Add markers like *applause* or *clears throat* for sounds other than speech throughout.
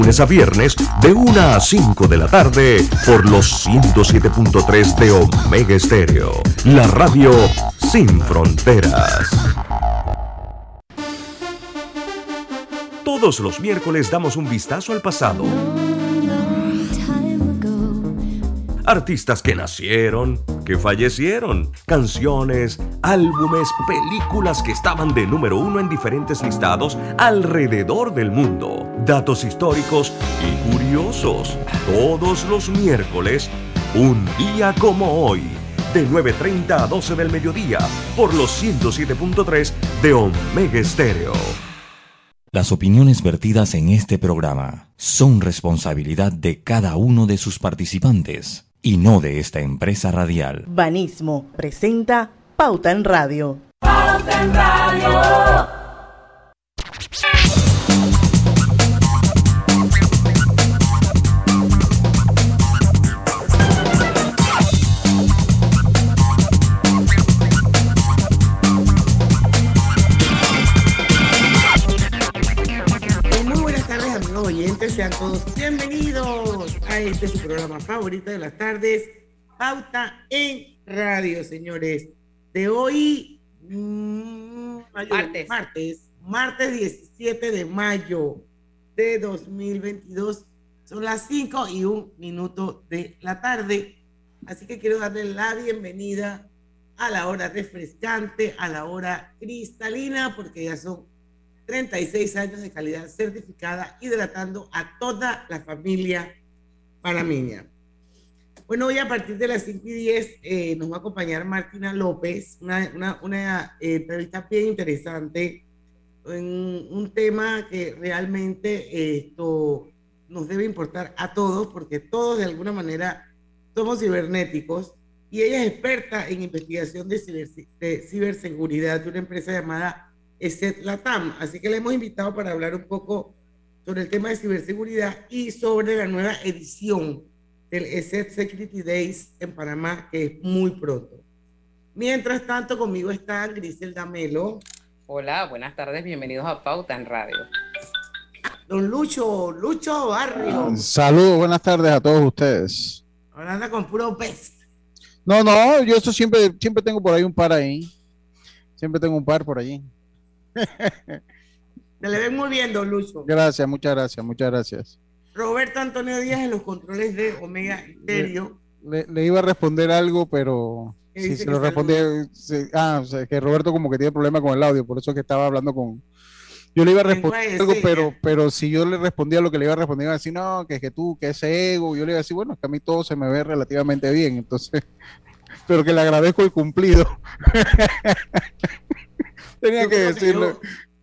lunes a viernes de 1 a 5 de la tarde por los 107.3 de Omega Estéreo. La radio sin fronteras. Todos los miércoles damos un vistazo al pasado. Artistas que nacieron, que fallecieron, canciones, álbumes, películas que estaban de número uno en diferentes listados alrededor del mundo, datos históricos y curiosos. Todos los miércoles, un día como hoy, de 9.30 a 12 del mediodía, por los 107.3 de Omega Estéreo. Las opiniones vertidas en este programa son responsabilidad de cada uno de sus participantes y no de esta empresa radial. Banismo presenta Pauta en Radio. Pauta en Radio. sean todos bienvenidos a este su programa favorito de las tardes, Pauta en Radio, señores. De hoy, mmm, martes. martes, martes 17 de mayo de 2022. Son las 5 y un minuto de la tarde. Así que quiero darle la bienvenida a la hora refrescante, a la hora cristalina, porque ya son 36 años de calidad certificada, hidratando a toda la familia panameña. Bueno, hoy a partir de las 5 y 10 eh, nos va a acompañar Martina López, una, una, una eh, entrevista bien interesante en un tema que realmente esto nos debe importar a todos, porque todos de alguna manera somos cibernéticos y ella es experta en investigación de, de ciberseguridad de una empresa llamada ESET Latam. Así que le hemos invitado para hablar un poco sobre el tema de ciberseguridad y sobre la nueva edición del ESET Security Days en Panamá, que es muy pronto. Mientras tanto, conmigo está Griselda Melo. Hola, buenas tardes, bienvenidos a Pauta en Radio. Don Lucho, Lucho Barrio. Saludos, buenas tardes a todos ustedes. Ahora anda con puro pez. No, no, yo esto siempre, siempre tengo por ahí un par ahí. Siempre tengo un par por allí. *laughs* Se le ven muy bien, don Lucho. Gracias, muchas gracias, muchas gracias. Roberto Antonio Díaz en los controles de Omega Stereo. Le, iba a responder algo, pero si se lo respondí, ah, que Roberto como que tiene problema con el audio, por eso que estaba hablando con... Yo le iba a responder algo, pero, pero si yo le respondía lo que le iba a responder, iba a decir, no, que es que tú, que ese ego, yo le iba a decir, bueno, es que a mí todo se me ve relativamente bien, entonces, *laughs* pero que le agradezco el cumplido. *laughs* Tenía que decirlo.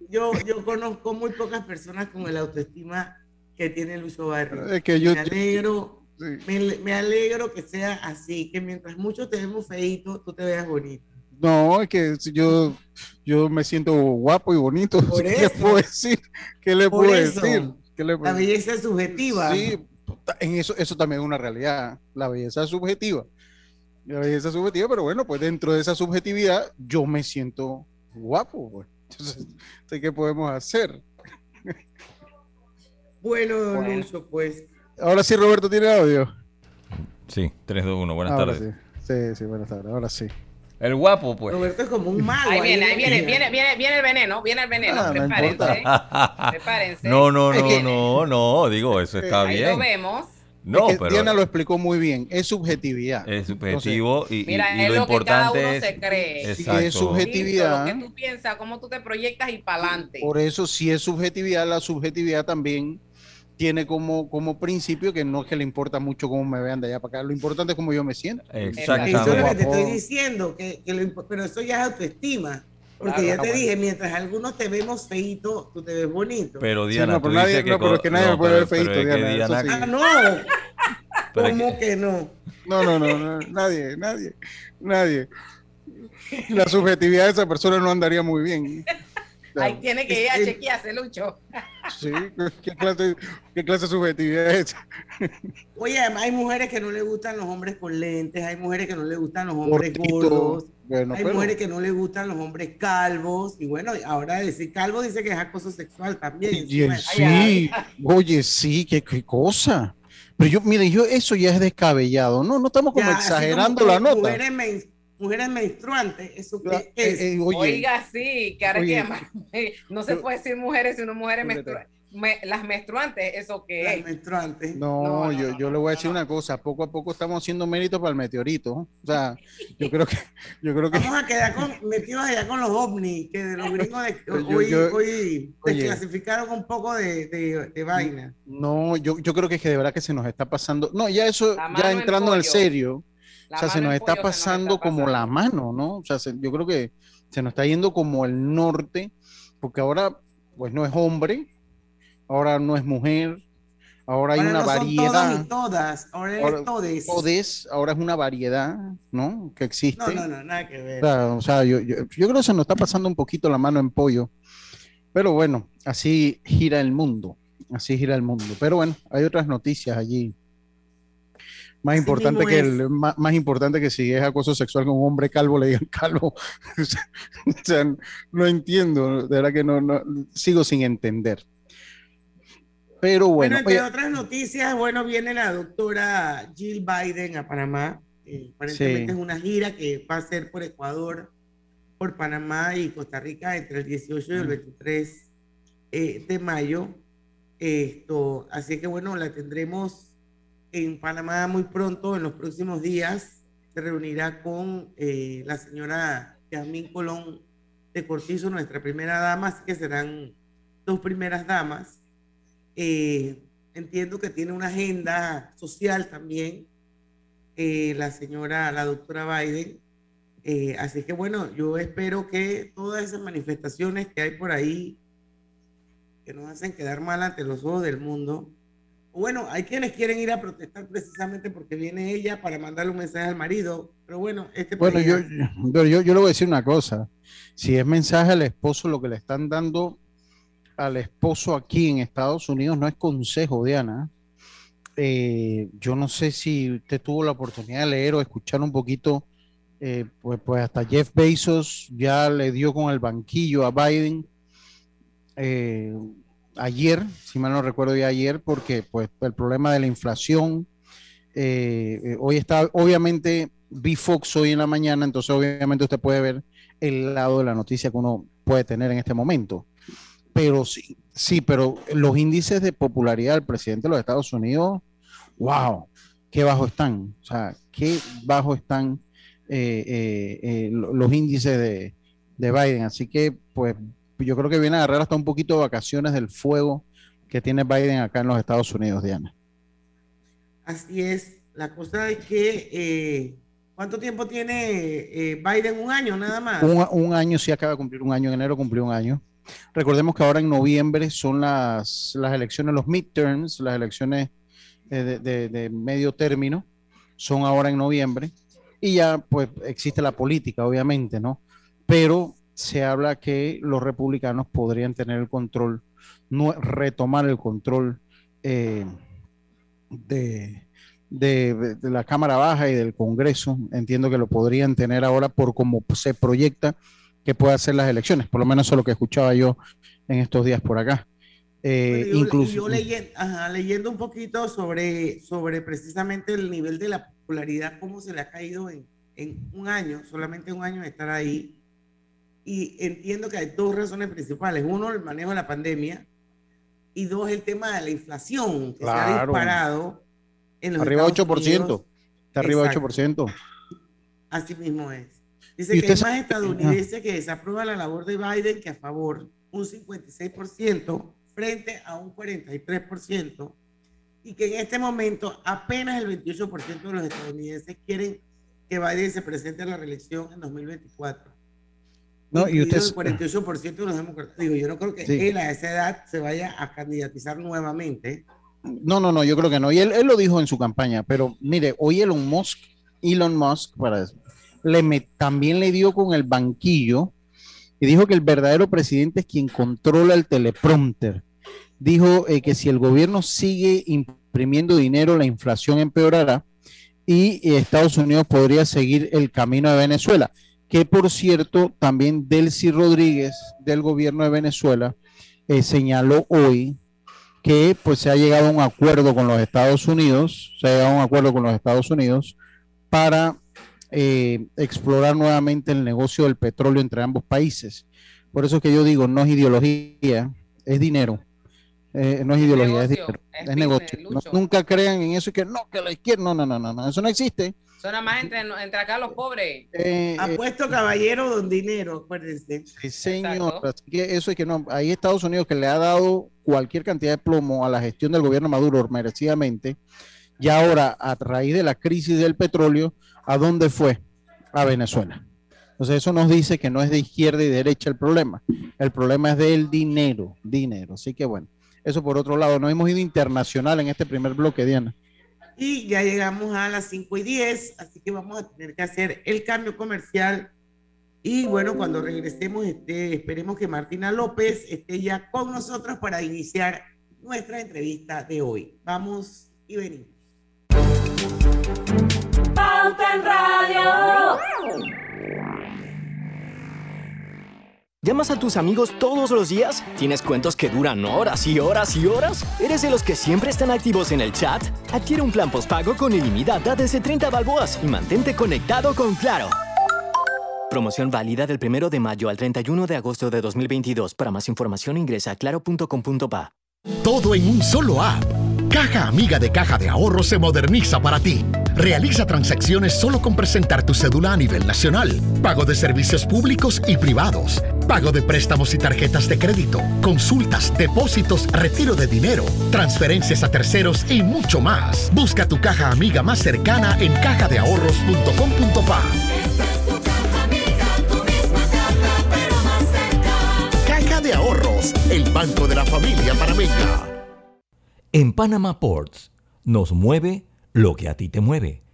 Yo, yo, conozco muy pocas personas con el autoestima que tiene Luis Barrio. Es que yo, me alegro, me, alegro que sea así, que mientras muchos te vemos feito, tú te veas bonito. No, es que yo, yo me siento guapo y bonito. *laughs* ¿Qué le puedo decir? ¿Qué le puedo decir? La belleza es subjetiva. Sí, en eso, eso también es una realidad. La belleza es subjetiva. La belleza es subjetiva, pero bueno, pues dentro de esa subjetividad yo me siento guapo, pues. Entonces, ¿qué podemos hacer? Bueno, don pues. Ahora sí, Roberto, ¿tiene audio? Sí, 3, 2, 1. Buenas tardes. Sí. sí, sí, buenas tardes. Ahora sí. El guapo, pues. Roberto es como un *laughs* mago. Ahí viene, ahí viene, viene, viene, viene el veneno, viene el veneno. Ah, prepárense. No prepárense. No, no, no, no, no, digo, eso está bien. Ahí lo vemos. No, pero Diana lo explicó muy bien, es subjetividad. Es subjetivo y, mira, y, es lo, importante que cada uno se cree. Exacto. es subjetividad. lo que tú piensas, cómo tú te proyectas y para adelante. Por eso, si es subjetividad, la subjetividad también tiene como, como principio que no es que le importa mucho cómo me vean de allá para acá, lo importante es cómo yo me siento. Exactamente. Eso es lo que te estoy diciendo, que, que pero eso ya es autoestima. Porque ya te dije, mientras algunos te vemos feito, tú te ves bonito. Pero Diana, no, tú nadie, dices que no, pero es que nadie me puede ver feito, Diana. Diana... Ah, no. *laughs* ¿Cómo que... no? No, no, no, nadie, nadie, nadie. La subjetividad de esa persona no andaría muy bien. Ahí tiene que ir a chequearse, Lucho. Sí, ¿qué clase, qué clase de subjetividad es Oye, además hay mujeres que no le gustan los hombres con lentes, hay mujeres que no le gustan los hombres gordos, hay mujeres que no le gustan los hombres calvos, y bueno, ahora decir calvo dice que es acoso sexual también. sí, oye, sí, qué, qué cosa. Pero yo, mire, yo eso ya es descabellado, ¿no? No estamos como exagerando la nota. Mujeres, mujeres menstruantes, eso que es. Eh, Oiga, sí, que ahora que *laughs* no se puede decir mujeres sino mujeres menstruantes las menstruantes, ¿eso qué las menstruantes. No, yo, yo le voy a decir una cosa, poco a poco estamos haciendo mérito para el meteorito. O sea, yo creo que... *laughs* Yo creo que... Vamos a quedar metidos allá con los ovnis, que de los gringos hoy, hoy desclasificaron un poco de, de, vaina. No, yo, yo creo que, es que de verdad que se nos está pasando... No, ya eso, ya entrando al serio, o sea, se nos está pasando como la mano, ¿no? O sea, yo creo que se nos está yendo como el norte, porque ahora, pues no es hombre, ahora no es mujer, ahora hay una variedad. todas, ahora, es todes. ahora es una variedad, ¿no? Que existe. No, no, no, nada que ver. O sea, yo, creo que se nos está pasando un poquito la mano en pollo. Pero bueno, así gira el mundo. Así gira el mundo. Pero bueno, hay otras noticias allí. Más importante, que el, más, importante que si es acoso sexual con un hombre calvo, le digan calvo. *laughs* o sea, no entiendo, de verdad que no, no sigo sin entender. Pero bueno. entre otras noticias, bueno, viene la doctora Jill Biden a Panamá. Eh, aparentemente es una gira que va a ser por Ecuador, por Panamá y Costa Rica entre el 18 y el 23 eh, de mayo. Esto, así que bueno, la tendremos en Panamá muy pronto, en los próximos días. Se reunirá con eh, la señora Yasmín Colón de Cortizo, nuestra primera dama, así que serán dos primeras damas. Eh, entiendo que tiene una agenda social también, eh, la señora, la doctora Biden. Eh, así que bueno, yo espero que todas esas manifestaciones que hay por ahí, que nos hacen quedar mal ante los ojos del mundo, bueno, hay quienes quieren ir a protestar precisamente porque viene ella para mandarle un mensaje al marido, pero bueno, este Bueno, yo, yo, yo, le voy a decir una cosa, si es mensaje al esposo, lo que le están dando al esposo aquí en Estados Unidos no es consejo, Diana. Eh, yo no sé si usted tuvo la oportunidad de leer o escuchar un poquito, eh, pues, pues hasta Jeff Bezos ya le dio con el banquillo a Biden. Eh, ayer, si mal no recuerdo ya ayer, porque pues el problema de la inflación, hoy está, obviamente vi Fox hoy en la mañana, entonces obviamente usted puede ver el lado de la noticia que uno puede tener en este momento. Pero sí, sí, pero los índices de popularidad del presidente de los Estados Unidos, wow, qué bajo están. O sea, qué bajo están eh, eh, eh, los índices de, Biden. Así que, pues, yo creo que viene a agarrar hasta un poquito de vacaciones del fuego que tiene Biden acá en los Estados Unidos, Diana. Así es. La cosa es que, ¿cuánto tiempo tiene Biden? ¿Un año nada más? Un, un, año, sí acaba de cumplir un año, en enero cumplió un año. Recordemos que ahora en noviembre son las, las elecciones, los midterms, las elecciones eh, de, medio término, son ahora en noviembre. Y ya pues existe la política, obviamente, ¿no? Pero se habla que los republicanos podrían tener el control, no, retomar el control eh, de, de, la Cámara Baja y del Congreso. Entiendo que lo podrían tener ahora por cómo se proyecta que pueda hacer las elecciones. Por lo menos eso es lo que escuchaba yo en estos días por acá. Eh, incluso, yo leyendo, un poquito sobre, sobre precisamente el nivel de la popularidad, cómo se le ha caído en, en un año, solamente un año de estar ahí. Y entiendo que hay dos razones principales. Uno, el manejo de la pandemia. Y dos, el tema de la inflación, que se ha disparado. En los arriba 8%. Está arriba 8%. Así mismo es. Dice que hay más estadounidenses que desaprueba la labor de Biden que a favor, un 56% frente a un 43%, y que en este momento apenas el 28% de los estadounidenses quieren que Biden se presente a la reelección en 2024. No, y usted... El 48% de los demócratas. Digo, yo no creo que él a esa edad se vaya a candidatizar nuevamente. No, no, no, yo creo que no. Y él, él lo dijo en su campaña, pero mire, hoy Elon Musk, Elon Musk, para también le dio con el banquillo y dijo que el verdadero presidente es quien controla el teleprompter dijo eh, que si el gobierno sigue imprimiendo dinero, la inflación empeorará y Estados Unidos podría seguir el camino de Venezuela, que por cierto, también Delcy Rodríguez del gobierno de Venezuela eh, señaló hoy que pues se ha llegado a un acuerdo con los Estados Unidos, se ha llegado a un acuerdo con los Estados Unidos para eh, explorar nuevamente el negocio del petróleo entre ambos países. Por eso es que yo digo, no es ideología, es dinero. Eh, no es, ideología, es dinero, es, negocio. nunca crean en eso y que no, que la izquierda, no, no, no, no, eso no existe. Son nada más entre, entre, acá los pobres. Eh, Apuesto caballero don dinero, acuérdense. Sí, señor. que eso es que no, hay Estados Unidos que le ha dado cualquier cantidad de plomo a la gestión del gobierno Maduro merecidamente. Y ahora, a raíz de la crisis del petróleo, ¿A dónde fue? A Venezuela. Entonces eso nos dice que no es de izquierda y derecha el problema. El problema es del dinero, dinero. Así que bueno, eso por otro lado. Nos hemos ido internacional en este primer bloque, Diana. Y ya llegamos a las 5 y 10, así que vamos a tener que hacer el cambio comercial. Y bueno, cuando regresemos, este, esperemos que Martina López esté ya con nosotros para iniciar nuestra entrevista de hoy. Vamos y venimos. Radio. ¿Llamas a tus amigos todos los días? ¿Tienes cuentos que duran horas y horas y horas? ¿Eres de los que siempre están activos en el chat? Adquiere un plan postpago con ilimitada desde 30 balboas y mantente conectado con Claro. Promoción válida del 1 de mayo al 31 de agosto de 2022. Para más información ingresa a claro.com.pa. Todo en un solo app. Caja Amiga de Caja de Ahorro se moderniza para ti. Realiza transacciones solo con presentar tu cédula a nivel nacional. Pago de servicios públicos y privados. Pago de préstamos y tarjetas de crédito. Consultas, depósitos, retiro de dinero, transferencias a terceros y mucho más. Busca tu caja amiga más cercana en cajadeahorros.com.pa. Caja de Ahorros, el banco de la familia panameña. En Panama Ports nos mueve lo que a ti te mueve.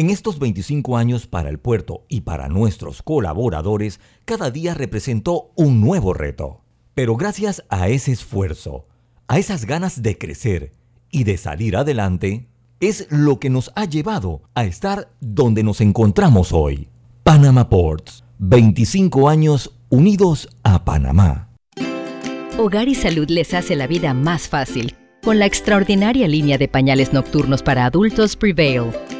En estos 25 años para el puerto y para nuestros colaboradores, cada día representó un nuevo reto. Pero gracias a ese esfuerzo, a esas ganas de crecer y de salir adelante, es lo que nos ha llevado a estar donde nos encontramos hoy. Panama Ports, 25 años unidos a Panamá. Hogar y Salud les hace la vida más fácil con la extraordinaria línea de pañales nocturnos para adultos Prevail.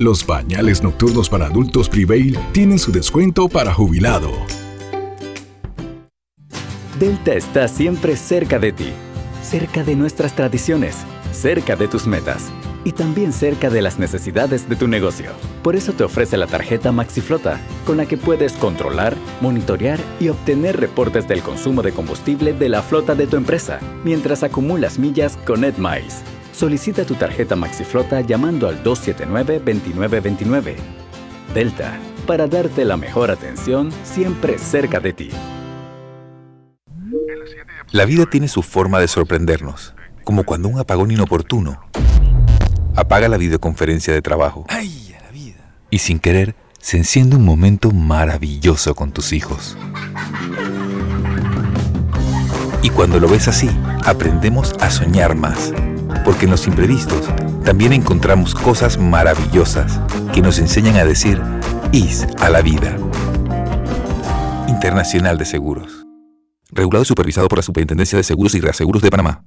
Los pañales nocturnos para adultos Prevail tienen su descuento para jubilado. Delta está siempre cerca de ti, cerca de nuestras tradiciones, cerca de tus metas y también cerca de las necesidades de tu negocio. Por eso te ofrece la tarjeta MaxiFlota, con la que puedes controlar, monitorear y obtener reportes del consumo de combustible de la flota de tu empresa, mientras acumulas millas con EdMiles Solicita tu tarjeta MaxiFlota llamando al 279-2929. Delta, para darte la mejor atención siempre cerca de ti. La vida tiene su forma de sorprendernos, como cuando un apagón inoportuno apaga la videoconferencia de trabajo. ¡Ay, la vida! Y sin querer, se enciende un momento maravilloso con tus hijos. Y cuando lo ves así, aprendemos a soñar más porque en los imprevistos también encontramos cosas maravillosas que nos enseñan a decir IS a la vida. Internacional de Seguros. Regulado y supervisado por la Superintendencia de Seguros y Reaseguros de Panamá.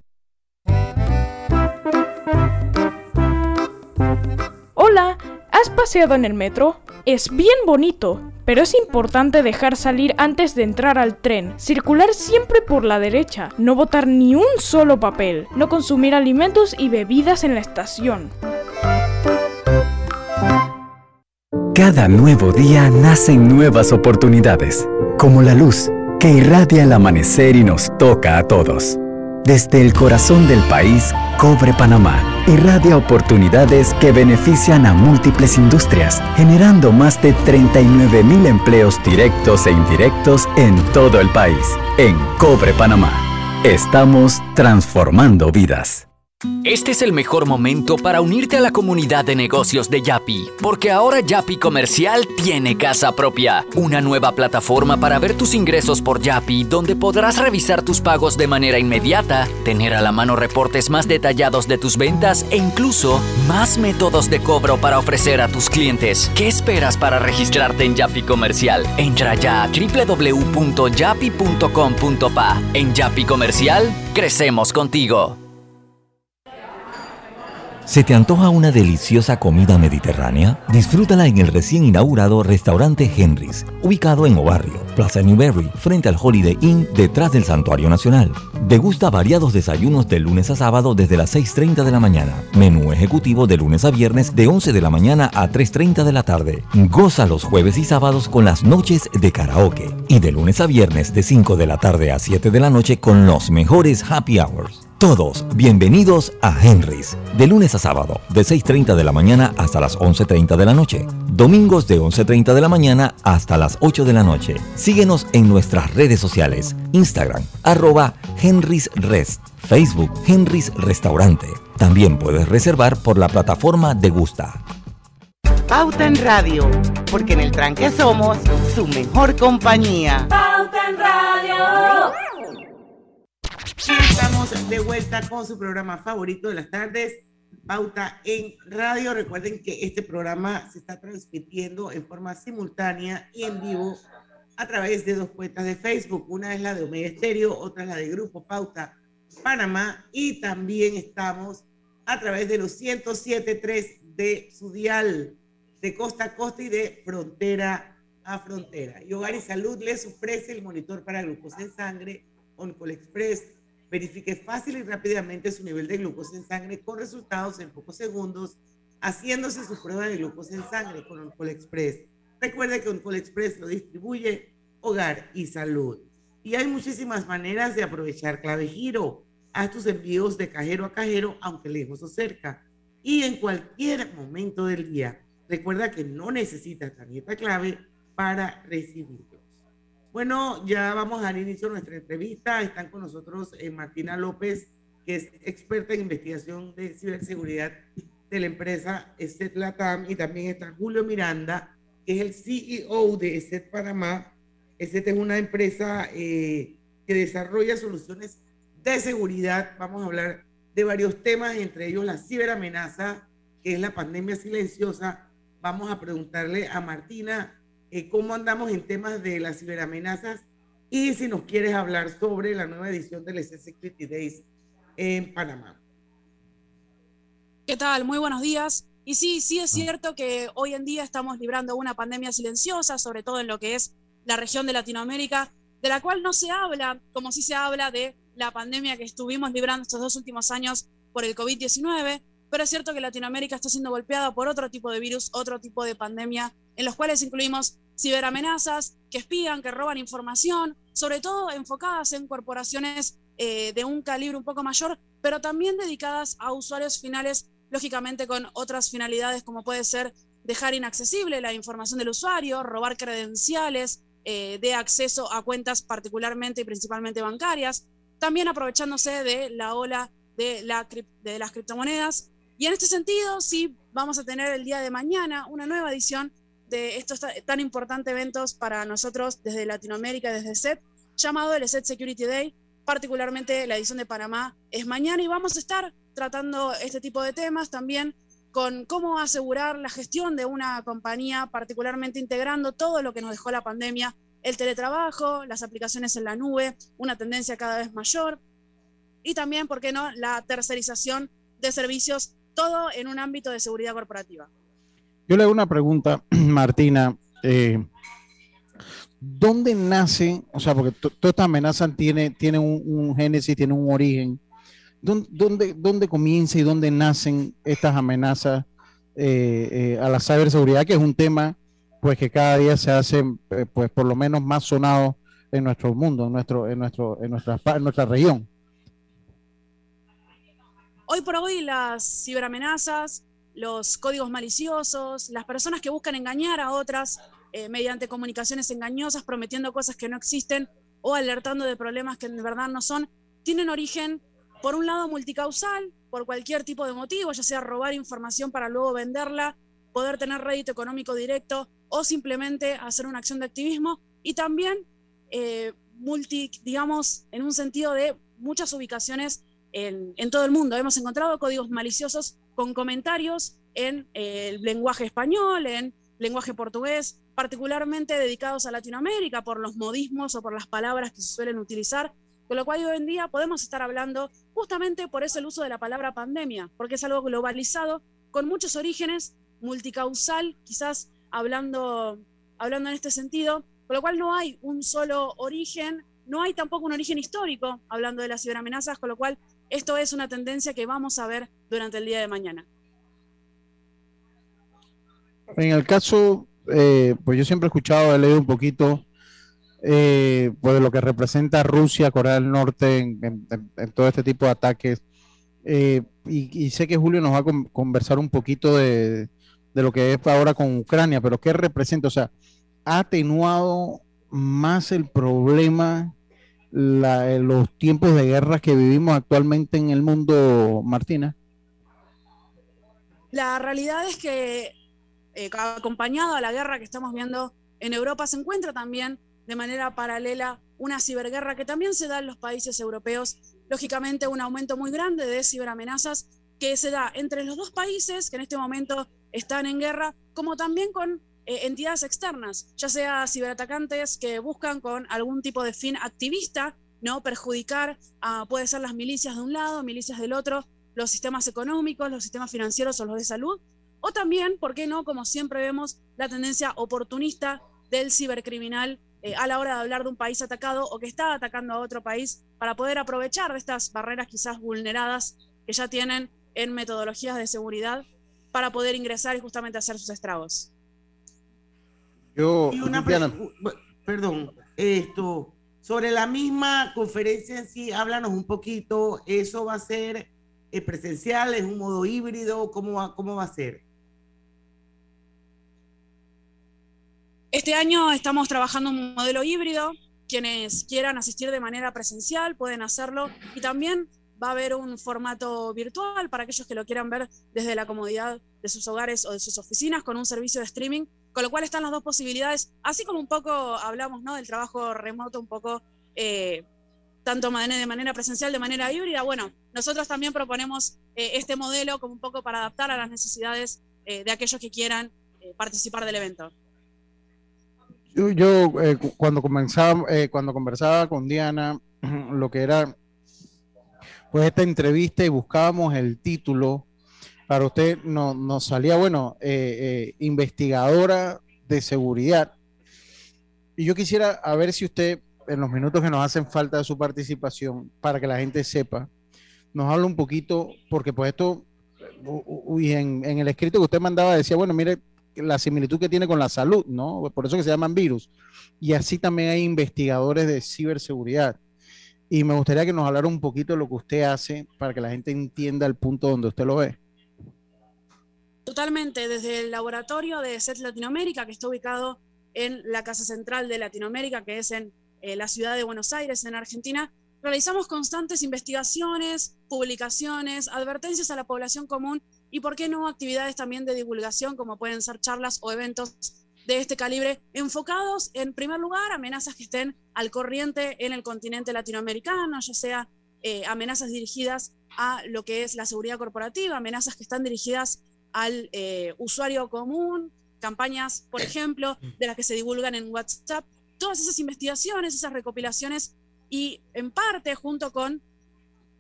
Hola, ¿has paseado en el metro? Es bien bonito pero es importante dejar salir antes de entrar al tren, circular siempre por la derecha, no botar ni un solo papel, no consumir alimentos y bebidas en la estación. Cada nuevo día nacen nuevas oportunidades, como la luz que irradia el amanecer y nos toca a todos. Desde el corazón del país, Cobre Panamá irradia oportunidades que benefician a múltiples industrias, generando más de 39 mil empleos directos e indirectos en todo el país. En Cobre Panamá, estamos transformando vidas. Este es el mejor momento para unirte a la comunidad de negocios de Yapi, porque ahora Yapi Comercial tiene casa propia, una nueva plataforma para ver tus ingresos por Yapi, donde podrás revisar tus pagos de manera inmediata, tener a la mano reportes más detallados de tus ventas e incluso más métodos de cobro para ofrecer a tus clientes. ¿Qué esperas para registrarte en Yapi Comercial? Entra ya a www.yapi.com.pa. En Yapi Comercial, crecemos contigo. ¿Se te antoja una deliciosa comida mediterránea? Disfrútala en el recién inaugurado restaurante Henry's, ubicado en Obarrio, Plaza Newberry, frente al Holiday Inn, detrás del Santuario Nacional. Degusta variados desayunos de lunes a sábado desde las 6.30 de la mañana. Menú ejecutivo de lunes a viernes de 11 de la mañana a 3.30 de la tarde. Goza los jueves y sábados con las noches de karaoke. Y de lunes a viernes de 5 de la tarde a 7 de la noche con los mejores happy hours. Todos bienvenidos a Henry's, de lunes a sábado, de 6.30 de la mañana hasta las 11.30 de la noche. Domingos de 11.30 de la mañana hasta las 8 de la noche. Síguenos en nuestras redes sociales, Instagram, arroba Henry's Rest, Facebook Henry's Restaurante. También puedes reservar por la plataforma de Gusta. Pauta en Radio, porque en el tranque somos su mejor compañía. Pauta en Radio. Estamos de vuelta con su programa favorito de las tardes, Pauta en Radio. Recuerden que este programa se está transmitiendo en forma simultánea y en vivo a través de dos cuentas de Facebook. Una es la de Omega Estéreo, otra es la de Grupo Pauta Panamá y también estamos a través de los 107.3 de su dial de costa a costa y de frontera a frontera. Y Hogar y Salud les ofrece el monitor para glucosa en sangre Oncol Express Verifique fácil y rápidamente su nivel de glucosa en sangre con resultados en pocos segundos, haciéndose su prueba de glucosa en sangre con Oncol Express. Recuerde que Oncol Express lo distribuye Hogar y Salud. Y hay muchísimas maneras de aprovechar Clave Giro. Haz tus envíos de cajero a cajero, aunque lejos o cerca, y en cualquier momento del día. Recuerda que no necesitas tarjeta clave para recibirlo. Bueno, ya vamos a dar inicio a nuestra entrevista. Están con nosotros eh, Martina López, que es experta en investigación de ciberseguridad de la empresa ESET Latam, y también está Julio Miranda, que es el CEO de ESET Panamá. ESET es una empresa eh, que desarrolla soluciones de seguridad. Vamos a hablar de varios temas, entre ellos la ciberamenaza, que es la pandemia silenciosa. Vamos a preguntarle a Martina eh, cómo andamos en temas de las ciberamenazas y si nos quieres hablar sobre la nueva edición del SS Security Days en Panamá. ¿Qué tal? Muy buenos días. Y sí, sí es cierto que hoy en día estamos librando una pandemia silenciosa, sobre todo en lo que es la región de Latinoamérica, de la cual no se habla como si se habla de la pandemia que estuvimos librando estos dos últimos años por el COVID-19, pero es cierto que Latinoamérica está siendo golpeada por otro tipo de virus, otro tipo de pandemia en los cuales incluimos ciberamenazas que espían, que roban información, sobre todo enfocadas en corporaciones eh, de un calibre un poco mayor, pero también dedicadas a usuarios finales, lógicamente con otras finalidades como puede ser dejar inaccesible la información del usuario, robar credenciales eh, de acceso a cuentas particularmente y principalmente bancarias, también aprovechándose de la ola de, la, de las criptomonedas. Y en este sentido, sí, vamos a tener el día de mañana una nueva edición de estos tan importantes eventos para nosotros desde Latinoamérica, desde SET, llamado el SET Security Day. Particularmente la edición de Panamá es mañana y vamos a estar tratando este tipo de temas también con cómo asegurar la gestión de una compañía, particularmente integrando todo lo que nos dejó la pandemia, el teletrabajo, las aplicaciones en la nube, una tendencia cada vez mayor, y también, ¿por qué no?, la tercerización de servicios, todo en un ámbito de seguridad corporativa. Yo le hago una pregunta, *clears throat* Martina. Eh, ¿Dónde nace, o sea, porque todas estas amenazas tienen tiene un, génesis, tiene un origen? ¿Dónde, dónde, comienza y dónde nacen estas amenazas eh, eh, a la ciberseguridad, que es un tema pues que cada día se hace pues por lo menos más sonado en nuestro mundo, en nuestro, en nuestro, en nuestra, en nuestra región? Hoy por hoy las ciberamenazas, los códigos maliciosos, las personas que buscan engañar a otras eh, mediante comunicaciones engañosas, prometiendo cosas que no existen o alertando de problemas que de verdad no son, tienen origen, por un lado, multicausal, por cualquier tipo de motivo, ya sea robar información para luego venderla, poder tener rédito económico directo o simplemente hacer una acción de activismo, y también eh, multi, digamos, en un sentido de muchas ubicaciones en, todo el mundo. Hemos encontrado códigos maliciosos con comentarios en eh, el lenguaje español, en lenguaje portugués, particularmente dedicados a Latinoamérica por los modismos o por las palabras que se suelen utilizar, con lo cual hoy en día podemos estar hablando justamente por eso el uso de la palabra pandemia, porque es algo globalizado, con muchos orígenes, multicausal, quizás hablando, hablando en este sentido, con lo cual no hay un solo origen, no hay tampoco un origen histórico hablando de las ciberamenazas, con lo cual esto es una tendencia que vamos a ver durante el día de mañana. En el caso, eh, pues yo siempre he escuchado, he leído un poquito eh, pues de lo que representa Rusia, Corea del Norte en, todo este tipo de ataques. Eh, y, sé que Julio nos va a conversar un poquito de, de, lo que es ahora con Ucrania, pero ¿qué representa? O sea, ¿ha atenuado más el problema eh, los tiempos de guerra que vivimos actualmente en el mundo, Martina? La realidad es que eh, acompañado a la guerra que estamos viendo en Europa se encuentra también de manera paralela una ciberguerra que también se da en los países europeos, lógicamente un aumento muy grande de ciberamenazas que se da entre los dos países que en este momento están en guerra, como también con eh, entidades externas, ya sea ciberatacantes que buscan con algún tipo de fin activista, ¿no? Perjudicar a, puede ser las milicias de un lado, milicias del otro, los sistemas económicos, los sistemas financieros o los de salud, o también, ¿por qué no? Como siempre vemos, la tendencia oportunista del cibercriminal eh, a la hora de hablar de un país atacado o que está atacando a otro país para poder aprovechar de estas barreras quizás vulneradas que ya tienen en metodologías de seguridad para poder ingresar y justamente hacer sus estragos. Yo, perdón, esto, sobre la misma conferencia en sí, háblanos un poquito, ¿eso va a ser eh, presencial, es un modo híbrido? ¿Cómo va, cómo va a ser? Este año estamos trabajando un modelo híbrido. Quienes quieran asistir de manera presencial pueden hacerlo y también va a haber un formato virtual para aquellos que lo quieran ver desde la comodidad de sus hogares o de sus oficinas con un servicio de streaming con lo cual están las dos posibilidades, así como un poco hablamos ¿no? del trabajo remoto, un poco eh, tanto de manera presencial, de manera híbrida. Bueno, nosotros también proponemos eh, este modelo como un poco para adaptar a las necesidades eh, de aquellos que quieran participar del evento. Yo, cuando, comenzaba, cuando conversaba con Diana, *clears throat* lo que era pues esta entrevista y buscábamos el título para usted nos no salía, bueno, eh, eh, investigadora de seguridad. Y yo quisiera a ver si usted, en los minutos que nos hacen falta de su participación, para que la gente sepa, nos habla un poquito, porque pues esto, y en, en el escrito que usted mandaba decía, bueno, mire la similitud que tiene con la salud, ¿no? Por eso que se llaman virus. Y así también hay investigadores de ciberseguridad. Y me gustaría que nos hablara un poquito de lo que usted hace para que la gente entienda el punto donde usted lo ve. Totalmente, desde el laboratorio de SET Latinoamérica, que está ubicado en la Casa Central de Latinoamérica, que es en eh, la ciudad de Buenos Aires, en Argentina, realizamos constantes investigaciones, publicaciones, advertencias a la población común y, por qué no, actividades también de divulgación, como pueden ser charlas o eventos de este calibre, enfocados en primer lugar amenazas que estén al corriente en el continente latinoamericano, ya sea eh, amenazas dirigidas a lo que es la seguridad corporativa, amenazas que están dirigidas al eh, usuario común, campañas, por ejemplo, de las que se divulgan en WhatsApp, todas esas investigaciones, esas recopilaciones y en parte junto con,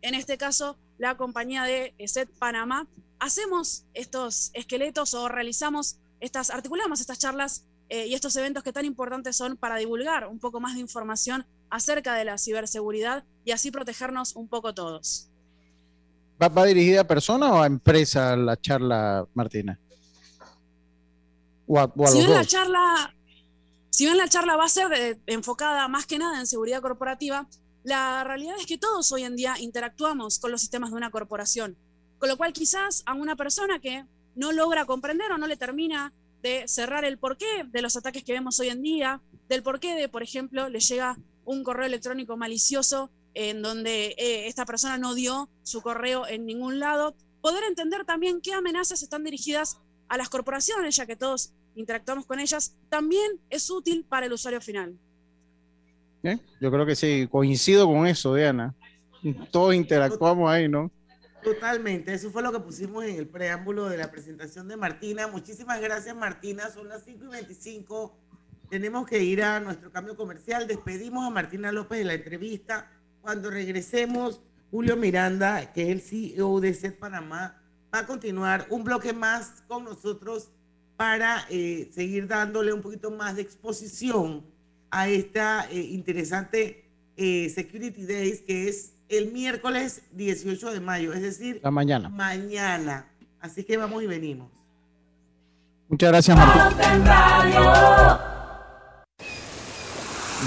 en este caso, la compañía de SET Panamá, hacemos estos esqueletos o realizamos estas, articulamos estas charlas eh, y estos eventos que tan importantes son para divulgar un poco más de información acerca de la ciberseguridad y así protegernos un poco todos. ¿Va, dirigida a persona o a empresa la charla, Martina? si bien la charla, si bien la charla va a ser eh, enfocada más que nada en seguridad corporativa, la realidad es que todos hoy en día interactuamos con los sistemas de una corporación. Con lo cual quizás a una persona que no logra comprender o no le termina de cerrar el porqué de los ataques que vemos hoy en día, del porqué de, por ejemplo, le llega un correo electrónico malicioso en donde eh, esta persona no dio su correo en ningún lado, poder entender también qué amenazas están dirigidas a las corporaciones, ya que todos interactuamos con ellas, también es útil para el usuario final. Yo creo que sí, coincido con eso, Diana. Todos interactuamos ahí, ¿no? Totalmente, eso fue lo que pusimos en el preámbulo de la presentación de Martina. Muchísimas gracias, Martina. Son las 5 y 25. Tenemos que ir a nuestro cambio comercial. Despedimos a Martina López de la entrevista. Cuando regresemos, Julio Miranda, que es el CEO de SET Panamá, va a continuar un bloque más con nosotros para eh, seguir dándole un poquito más de exposición a esta eh, interesante eh, Security Days, que es el miércoles 18 de mayo, es decir, la mañana. Mañana. Así que vamos y venimos. Muchas gracias, Martín.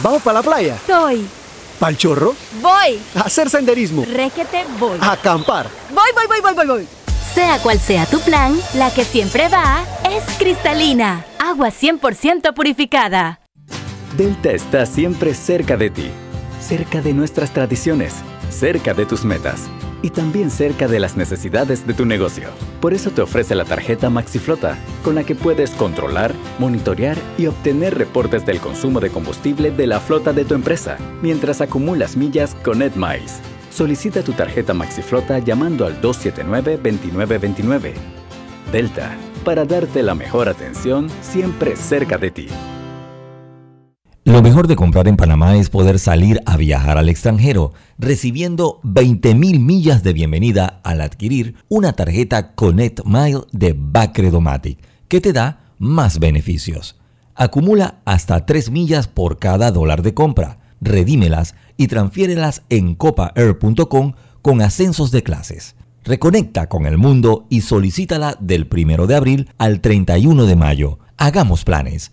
¿Vamos para la playa? Estoy. ¿Pal chorro? Voy. A hacer senderismo. Réquete, voy. A acampar. Voy, voy, voy, voy, voy, voy. Sea cual sea tu plan, la que siempre va es cristalina. Agua 100% purificada. Delta está siempre cerca de ti, cerca de nuestras tradiciones, cerca de tus metas y también cerca de las necesidades de tu negocio. Por eso te ofrece la tarjeta MaxiFlota, con la que puedes controlar, monitorear y obtener reportes del consumo de combustible de la flota de tu empresa, mientras acumulas millas con EdMiles. Solicita tu tarjeta MaxiFlota llamando al 279-2929. Delta, para darte la mejor atención siempre cerca de ti. Lo mejor de comprar en Panamá es poder salir a viajar al extranjero, recibiendo 20.000 millas de bienvenida al adquirir una tarjeta Connect Mile de Bacredomatic, que te da más beneficios. Acumula hasta 3 millas por cada dólar de compra, redímelas y transfiérelas en copaair.com con ascensos de clases. Reconecta con el mundo y solicítala del 1 de abril al 31 de mayo. Hagamos planes.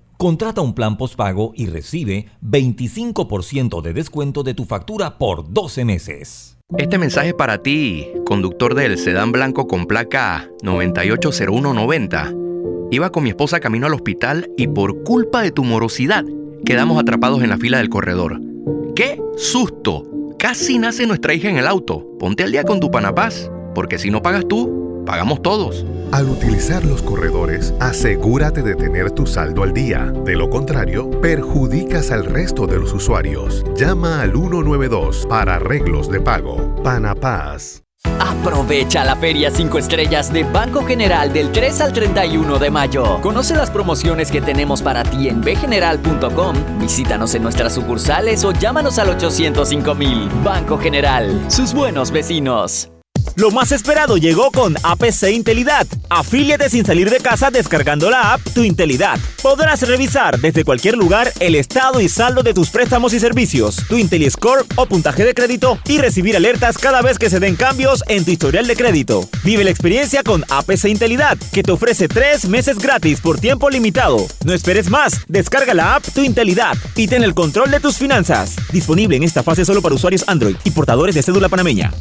Contrata un plan postpago y recibe 25% de descuento de tu factura por 12 meses. Este mensaje para ti, conductor del sedán blanco con placa 980190. Iba con mi esposa camino al hospital y por culpa de tu morosidad quedamos atrapados en la fila del corredor. ¡Qué susto! Casi nace nuestra hija en el auto. Ponte al día con tu Panapaz, porque si no pagas tú, pagamos todos. Al utilizar los corredores, asegúrate de tener tu saldo al día. De lo contrario, perjudicas al resto de los usuarios. Llama al 192 para arreglos de pago. Panapaz. Aprovecha la Feria 5 Estrellas de Banco General del 3 al 31 de mayo. Conoce las promociones que tenemos para ti en bgeneral.com. Visítanos en nuestras sucursales o llámanos al 805 mil. Banco General, sus buenos vecinos. Lo más esperado llegó con APC Intelidad. Afíliate sin salir de casa descargando la app Tu Intelidad. Podrás revisar desde cualquier lugar el estado y saldo de tus préstamos y servicios, tu IntelliScore o puntaje de crédito y recibir alertas cada vez que se den cambios en tu historial de crédito. Vive la experiencia con APC Intelidad, que te ofrece tres meses gratis por tiempo limitado. No esperes más, descarga la app Tu Intelidad y ten el control de tus finanzas. Disponible en esta fase solo para usuarios Android y portadores de cédula panameña.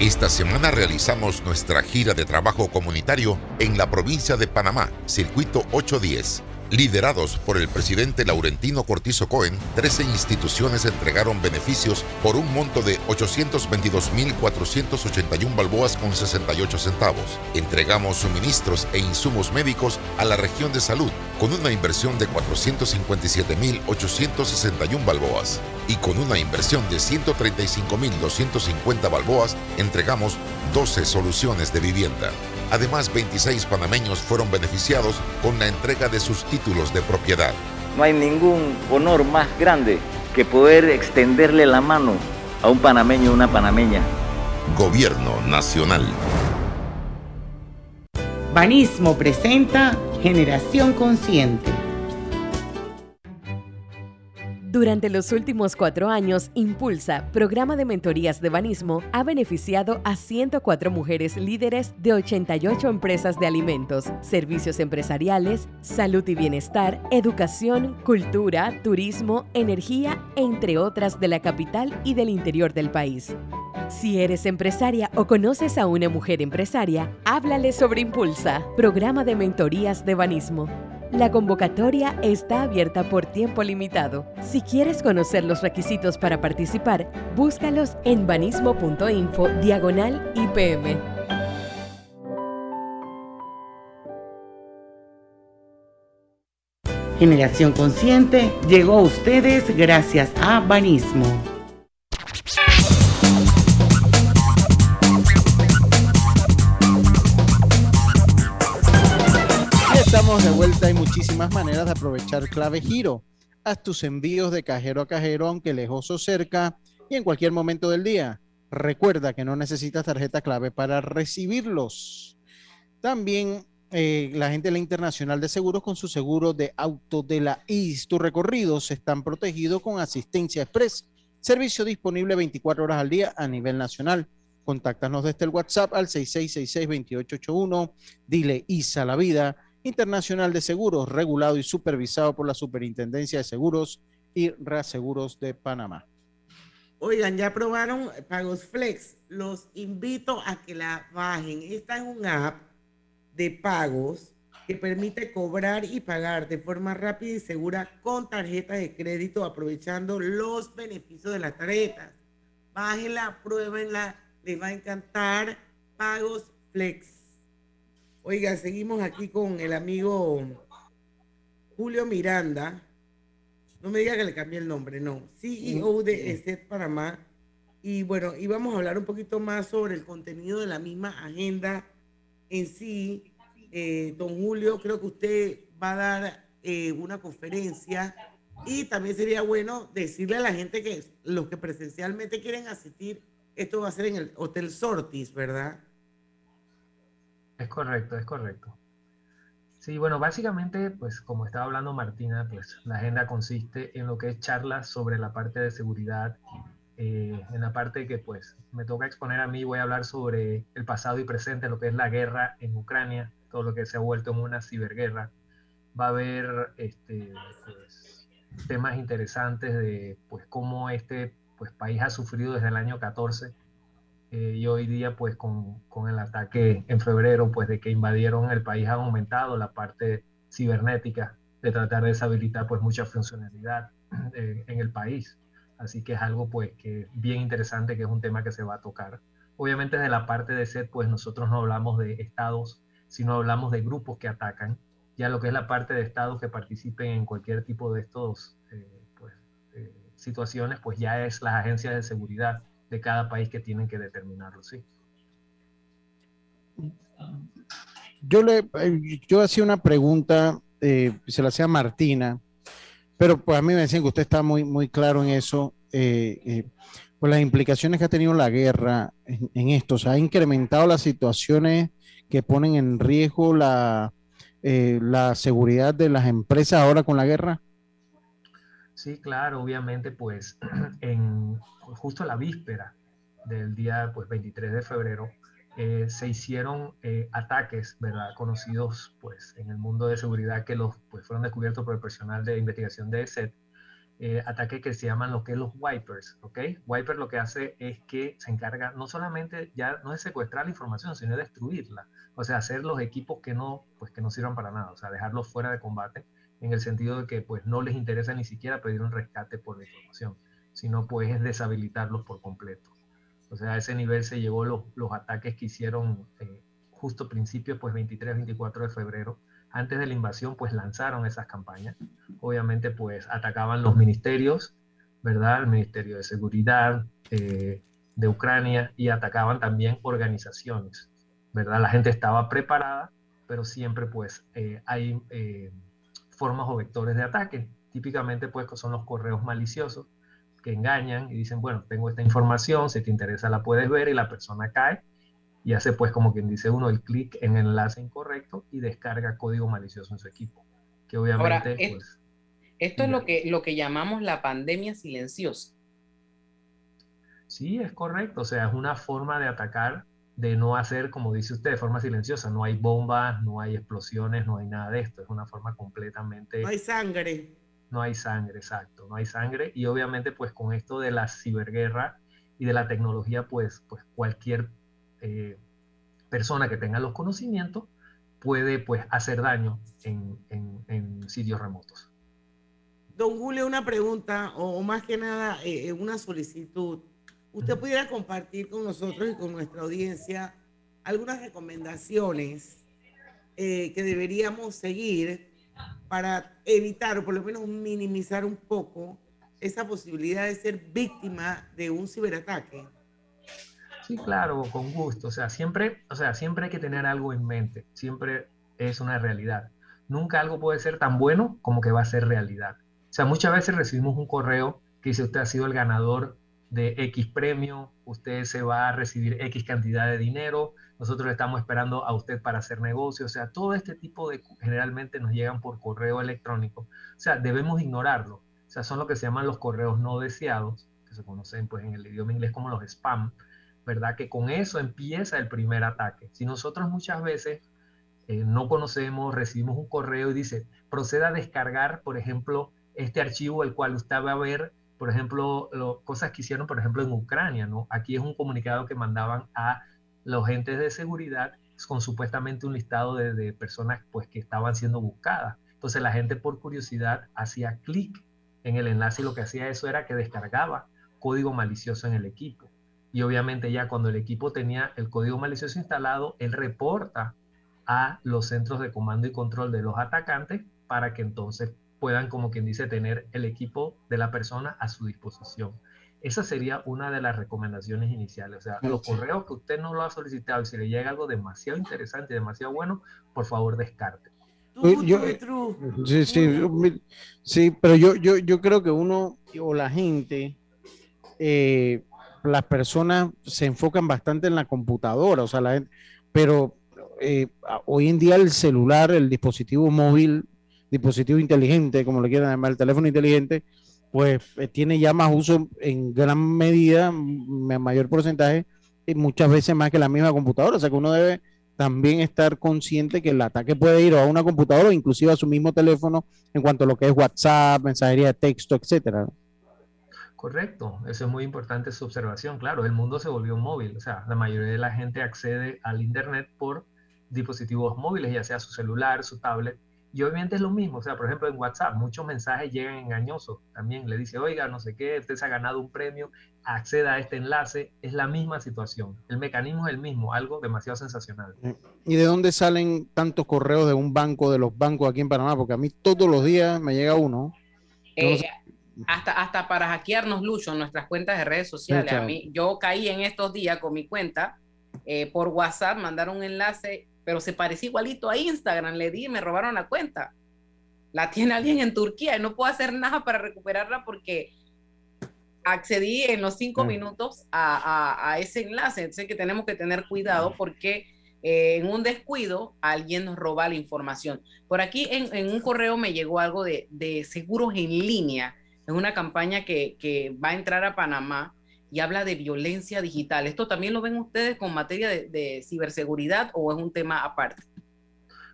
Esta semana realizamos nuestra gira de trabajo comunitario en la provincia de Panamá, Circuito 810. Liderados por el presidente Laurentino Cortizo Cohen, 13 instituciones entregaron beneficios por un monto de 822.481 balboas con 68 centavos. Entregamos suministros e insumos médicos a la región de salud con una inversión de 457.861 balboas y con una inversión de 135.250 balboas entregamos 12 soluciones de vivienda. Además, 26 panameños fueron beneficiados con la entrega de sus títulos de propiedad. No hay ningún honor más grande que poder extenderle la mano a un panameño o una panameña. Gobierno Nacional. Banismo presenta Generación Consciente. Durante los últimos cuatro años, Impulsa, programa de mentorías de banismo, ha beneficiado a 104 mujeres líderes de 88 empresas de alimentos, servicios empresariales, salud y bienestar, educación, cultura, turismo, energía, entre otras de la capital y del interior del país. Si eres empresaria o conoces a una mujer empresaria, háblale sobre Impulsa, programa de mentorías de banismo. La convocatoria está abierta por tiempo limitado. Si quieres conocer los requisitos para participar, búscalos en banismo.info diagonal IPM. Generación Consciente llegó a ustedes gracias a Banismo. De vuelta. Hay muchísimas maneras de aprovechar clave giro. Haz tus envíos de cajero a cajero, aunque lejos o cerca, y en cualquier momento del día. Recuerda que no necesitas tarjeta clave para recibirlos. También eh, la gente de la Internacional de Seguros con su seguro de auto de la IS. Tus recorridos están protegidos con asistencia express. Servicio disponible 24 horas al día a nivel nacional. Contáctanos desde el WhatsApp al 6666-2881. Dile ISA la vida Internacional de Seguros, regulado y supervisado por la Superintendencia de Seguros y Reaseguros de Panamá. Oigan, ya probaron Pagos Flex. Los invito a que la bajen. Esta es un app de pagos que permite cobrar y pagar de forma rápida y segura con tarjetas de crédito, aprovechando los beneficios de las tarjetas. Bájenla, pruébenla, les va a encantar. Pagos Flex. Oiga, seguimos aquí con el amigo Julio Miranda. No me diga que le cambié el nombre, no. CEO de ESET Panamá. Y bueno, íbamos a hablar un poquito más sobre el contenido de la misma agenda en sí. Eh, don Julio, creo que usted va a dar eh, una conferencia y también sería bueno decirle a la gente que los que presencialmente quieren asistir, esto va a ser en el Hotel Sortis, ¿verdad? Es correcto, es correcto. Sí, bueno, básicamente, pues como estaba hablando Martina, pues la agenda consiste en lo que es charlas sobre la parte de seguridad, eh, en la parte que pues me toca exponer a mí, voy a hablar sobre el pasado y presente, lo que es la guerra en Ucrania, todo lo que se ha vuelto en una ciberguerra. Va a haber este, pues, temas interesantes de pues cómo este pues, país ha sufrido desde el año 14 eh, y hoy día pues con, con, el ataque en febrero pues de que invadieron el país ha aumentado la parte cibernética de tratar de deshabilitar pues mucha funcionalidad *clears throat* eh, en el país. Así que es algo pues que bien interesante que es un tema que se va a tocar. Obviamente de la parte de SET pues nosotros no hablamos de estados, sino hablamos de grupos que atacan. Ya lo que es la parte de estados que participen en cualquier tipo de estos eh, pues, situaciones pues ya es las agencias de seguridad de cada país que tienen que determinarlo, sí. Yo le yo hacía una pregunta, eh, se la hacía a Martina, pero pues a mí me decían que usted está muy, muy claro en eso. Eh, eh, pues las implicaciones que ha tenido la guerra en, esto, ¿se ha incrementado las situaciones que ponen en riesgo la, la seguridad de las empresas ahora con la guerra? Sí, claro, obviamente, pues *clears throat* en justo la víspera del día pues, 23 de febrero, eh, se hicieron eh, ataques, ¿verdad? Conocidos, pues, en el mundo de seguridad que los, pues, fueron descubiertos por el personal de investigación de ESET, eh, ataques que se llaman lo que es los wipers, ¿ok? Wiper lo que hace es que se encarga no solamente ya no de secuestrar la información, sino de destruirla, o sea, hacer los equipos que no, pues, que no sirvan para nada, o sea, dejarlos fuera de combate en el sentido de que pues no les interesa ni siquiera pedir un rescate por la información, sino pues es deshabilitarlos por completo. O sea, a ese nivel se llevó los, los ataques que hicieron eh, justo principios, pues 23, 24 de febrero. Antes de la invasión, pues lanzaron esas campañas. Obviamente, pues atacaban los ministerios, ¿verdad? El Ministerio de Seguridad eh, de Ucrania y atacaban también organizaciones, ¿verdad? La gente estaba preparada, pero siempre pues eh, hay eh, formas o vectores de ataque. Típicamente pues son los correos maliciosos que engañan y dicen, bueno, tengo esta información, si te interesa la puedes ver y la persona cae y hace pues como quien dice uno el clic en el enlace incorrecto y descarga código malicioso en su equipo. Que obviamente pues, esto es lo que, lo que llamamos la pandemia silenciosa. Sí, es correcto. O sea, es una forma de atacar, de no hacer, como dice usted, de forma silenciosa. No hay bombas, no hay explosiones, no hay nada de esto. Es una forma completamente... No hay sangre. No hay sangre, exacto. No hay sangre. Y obviamente, pues con esto de la ciberguerra y de la tecnología, pues, pues cualquier eh, persona que tenga los conocimientos puede pues hacer daño en, en sitios remotos. Don Julio, una pregunta o, más que nada eh, eh, una solicitud. ¿Usted pudiera compartir con nosotros y con nuestra audiencia algunas recomendaciones eh, que deberíamos seguir para evitar o por lo menos minimizar un poco esa posibilidad de ser víctima de un ciberataque? Sí, claro, con gusto. O sea, siempre, o sea, siempre hay que tener algo en mente. Siempre es una realidad. Nunca algo puede ser tan bueno como que va a ser realidad. O sea, muchas veces recibimos un correo que dice usted ha sido el ganador de X premio, usted se va a recibir X cantidad de dinero, nosotros estamos esperando a usted para hacer negocio, o sea, todo este tipo de generalmente nos llegan por correo electrónico, o sea, debemos ignorarlo, o sea, son lo que se llaman los correos no deseados, que se conocen pues en el idioma inglés como los spam, ¿verdad? Que con eso empieza el primer ataque. Si nosotros muchas veces eh, no conocemos, recibimos un correo y dice, proceda a descargar, por ejemplo, este archivo, el cual usted va a ver, por ejemplo, lo, cosas que hicieron, por ejemplo, en Ucrania, ¿no? Aquí es un comunicado que mandaban a los agentes de seguridad con supuestamente un listado de, personas pues, que estaban siendo buscadas. Entonces la gente por curiosidad hacía clic en el enlace y lo que hacía eso era que descargaba código malicioso en el equipo. Y obviamente ya cuando el equipo tenía el código malicioso instalado, él reporta a los centros de comando y control de los atacantes para que entonces puedan, como quien dice, tener el equipo de la persona a su disposición. Esa sería una de las recomendaciones iniciales. O sea, los correos que usted no lo ha solicitado y si le llega algo demasiado interesante, demasiado bueno, por favor descarte. sí, sí, sí, pero yo, yo, yo creo que uno o la gente, eh, las personas se enfocan bastante en la computadora, o sea, la gente, pero eh, hoy en día el celular, el dispositivo móvil dispositivo inteligente, como le quieran llamar, el teléfono inteligente, pues eh, tiene ya más uso en gran medida, mayor porcentaje, y muchas veces más que la misma computadora. O sea que uno debe también estar consciente que el ataque puede ir a una computadora o inclusive a su mismo teléfono en cuanto a lo que es WhatsApp, mensajería de texto, etcétera. Correcto, eso es muy importante su observación. Claro, el mundo se volvió móvil, o sea, la mayoría de la gente accede al Internet por dispositivos móviles, ya sea su celular, su tablet, y obviamente es lo mismo, o sea, por ejemplo en WhatsApp, muchos mensajes llegan engañosos. También le dice, oiga, no sé qué, usted se ha ganado un premio, acceda a este enlace. Es la misma situación. El mecanismo es el mismo, algo demasiado sensacional. ¿Y de dónde salen tantos correos de un banco, de los bancos aquí en Panamá? Porque a mí todos los días me llega uno. Eh, hasta, hasta para hackearnos, Lucho, en nuestras cuentas de redes sociales. a mí, yo caí en estos días con mi cuenta eh, por WhatsApp, mandaron un enlace pero se parecía igualito a Instagram. Le di y me robaron la cuenta. La tiene alguien en Turquía y no puedo hacer nada para recuperarla porque accedí en los cinco mm. minutos a, ese enlace. Sé que tenemos que tener cuidado porque eh, en un descuido alguien nos roba la información. Por aquí en, un correo me llegó algo de, seguros en línea. Es una campaña que, que va a entrar a Panamá y habla de violencia digital. ¿Esto también lo ven ustedes con materia de, ciberseguridad o es un tema aparte?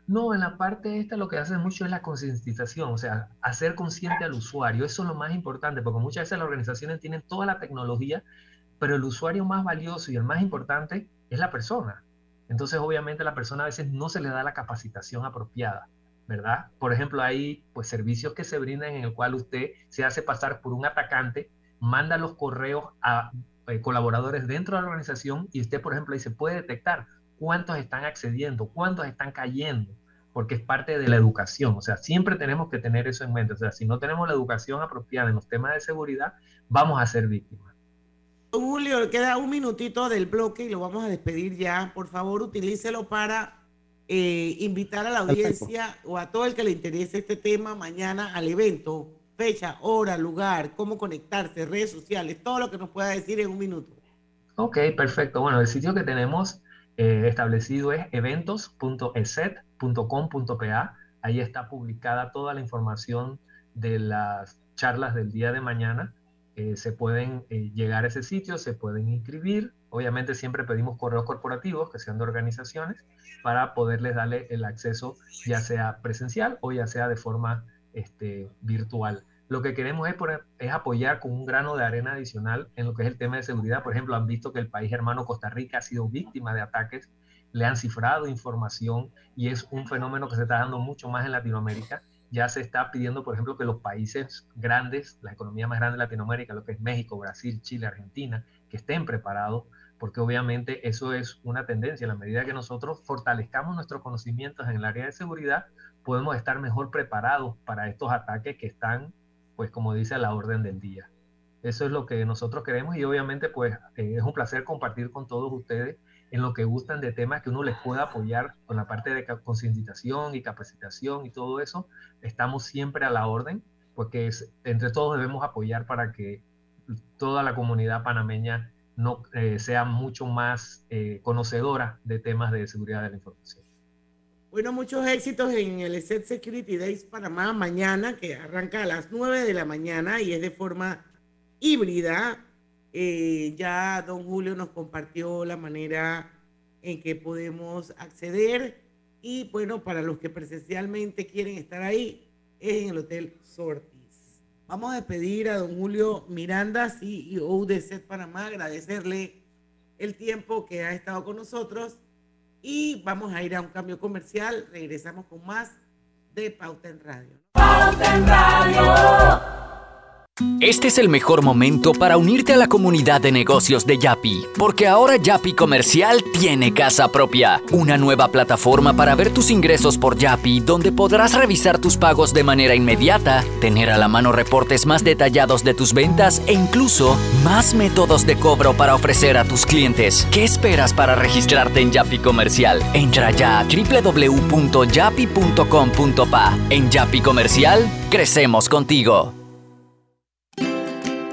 No, en la parte esta lo que hace mucho es la concientización, o sea, hacer consciente al usuario. Eso es lo más importante, porque muchas veces las organizaciones tienen toda la tecnología, pero el usuario más valioso y el más importante es la persona. Entonces, obviamente, la persona a veces no se le da la capacitación apropiada. ¿verdad? Por ejemplo, hay pues servicios que se brindan en el cual usted se hace pasar por un atacante, manda los correos a eh, colaboradores dentro de la organización y usted, por ejemplo, ahí se puede detectar cuántos están accediendo, cuántos están cayendo, porque es parte de la educación. O sea, siempre tenemos que tener eso en mente. O sea, si no tenemos la educación apropiada en los temas de seguridad, vamos a ser víctimas. Julio, queda un minutito del bloque y lo vamos a despedir ya. Por favor, utilícelo para eh, invitar a la audiencia o a todo el que le interese este tema mañana al evento. Fecha, hora, lugar, cómo conectarse, redes sociales, todo lo que nos pueda decir en un minuto. Ok, perfecto. Bueno, el sitio que tenemos eh, establecido es eventos.eset.com.pa. Ahí está publicada toda la información de las charlas del día de mañana. Eh, se pueden eh, llegar a ese sitio, se pueden inscribir. Obviamente siempre pedimos correos corporativos que sean de organizaciones para poderles darle el acceso ya sea presencial o ya sea de forma este, virtual. Lo que queremos es, apoyar con un grano de arena adicional en lo que es el tema de seguridad. Por ejemplo, han visto que el país hermano Costa Rica ha sido víctima de ataques, le han cifrado información y es un fenómeno que se está dando mucho más en Latinoamérica. Ya se está pidiendo, por ejemplo, que los países grandes, la economía más grande de Latinoamérica, lo que es México, Brasil, Chile, Argentina, que estén preparados, porque obviamente eso es una tendencia. En la medida que nosotros fortalezcamos nuestros conocimientos en el área de seguridad, podemos estar mejor preparados para estos ataques que están pues como dice, a la orden del día. Eso es lo que nosotros queremos y obviamente pues eh, es un placer compartir con todos ustedes en lo que gustan de temas que uno les pueda apoyar con la parte de concientización y capacitación y todo eso. Estamos siempre a la orden porque entre todos debemos apoyar para que toda la comunidad panameña no eh, sea mucho más eh, conocedora de temas de seguridad de la información. Bueno, muchos éxitos en el Set Security Days Panamá mañana, que arranca a las 9 de la mañana y es de forma híbrida. Eh, ya don Julio nos compartió la manera en que podemos acceder y bueno, para los que presencialmente quieren estar ahí, es en el Hotel Sortis. Vamos a despedir a don Julio Miranda, CEO de Set Panamá, agradecerle el tiempo que ha estado con nosotros y vamos a ir a un cambio comercial. Regresamos con más de Pauta en Radio. Pauta en Radio. Este es el mejor momento para unirte a la comunidad de negocios de Yapi, porque ahora Yapi Comercial tiene casa propia, una nueva plataforma para ver tus ingresos por Yapi, donde podrás revisar tus pagos de manera inmediata, tener a la mano reportes más detallados de tus ventas e incluso más métodos de cobro para ofrecer a tus clientes. ¿Qué esperas para registrarte en Yapi Comercial? Entra ya a www.yapi.com.pa. En Yapi Comercial, crecemos contigo.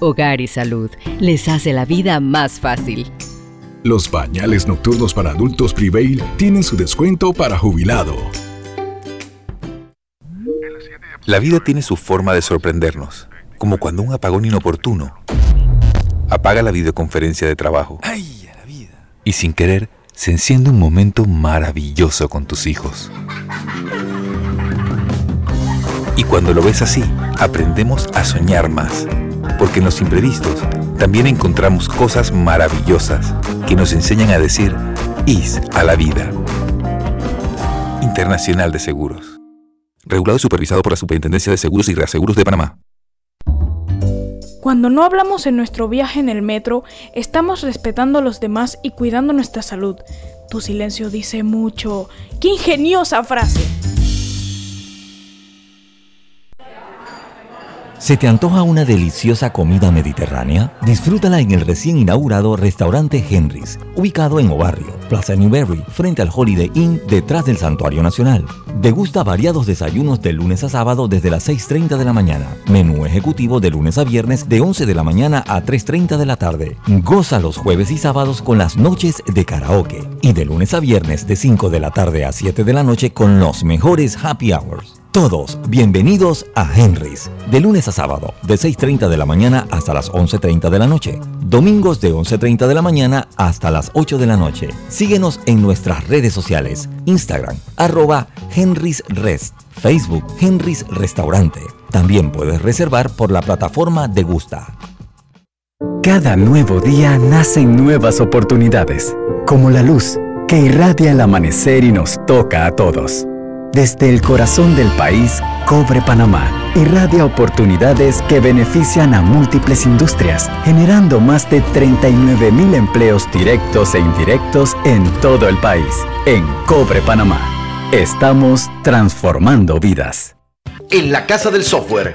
Hogar y Salud les hace la vida más fácil. Los bañales nocturnos para adultos Prevail tienen su descuento para jubilado. La vida tiene su forma de sorprendernos, como cuando un apagón inoportuno apaga la videoconferencia de trabajo. ¡Ay, la vida! Y sin querer, se enciende un momento maravilloso con tus hijos. Y cuando lo ves así, aprendemos a soñar más porque en los imprevistos también encontramos cosas maravillosas que nos enseñan a decir IS a la vida. Internacional de Seguros. Regulado y supervisado por la Superintendencia de Seguros y Reaseguros de Panamá. Cuando no hablamos en nuestro viaje en el metro, estamos respetando a los demás y cuidando nuestra salud. Tu silencio dice mucho. ¡Qué ingeniosa frase! ¿Se te antoja una deliciosa comida mediterránea? Disfrútala en el recién inaugurado restaurante Henry's, ubicado en Obarrio, Plaza Newberry, frente al Holiday Inn, detrás del Santuario Nacional. Degusta variados desayunos de lunes a sábado desde las 6.30 de la mañana. Menú ejecutivo de lunes a viernes de 11 de la mañana a 3.30 de la tarde. Goza los jueves y sábados con las noches de karaoke. Y de lunes a viernes de 5 de la tarde a 7 de la noche con los mejores happy hours. Todos bienvenidos a Henry's, de lunes a sábado, de 6.30 de la mañana hasta las 11.30 de la noche. Domingos de 11.30 de la mañana hasta las 8 de la noche. Síguenos en nuestras redes sociales, Instagram, arroba Henry's Rest, Facebook Henry's Restaurante. También puedes reservar por la plataforma de Gusta. Cada nuevo día nacen nuevas oportunidades, como la luz que irradia el amanecer y nos toca a todos. Desde el corazón del país, Cobre Panamá irradia oportunidades que benefician a múltiples industrias, generando más de 39 mil empleos directos e indirectos en todo el país. En Cobre Panamá, estamos transformando vidas. En la Casa del Software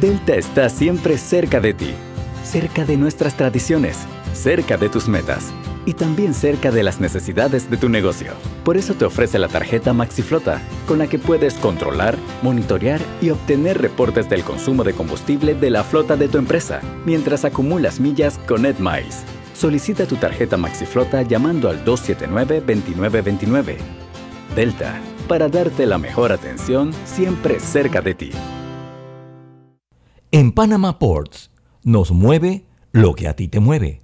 Delta está siempre cerca de ti, cerca de nuestras tradiciones, cerca de tus metas y también cerca de las necesidades de tu negocio. Por eso te ofrece la tarjeta MaxiFlota, con la que puedes controlar, monitorear y obtener reportes del consumo de combustible de la flota de tu empresa, mientras acumulas millas con EdMiles. Solicita tu tarjeta MaxiFlota llamando al 279-2929. Delta, para darte la mejor atención siempre cerca de ti. En Panama Ports nos mueve lo que a ti te mueve.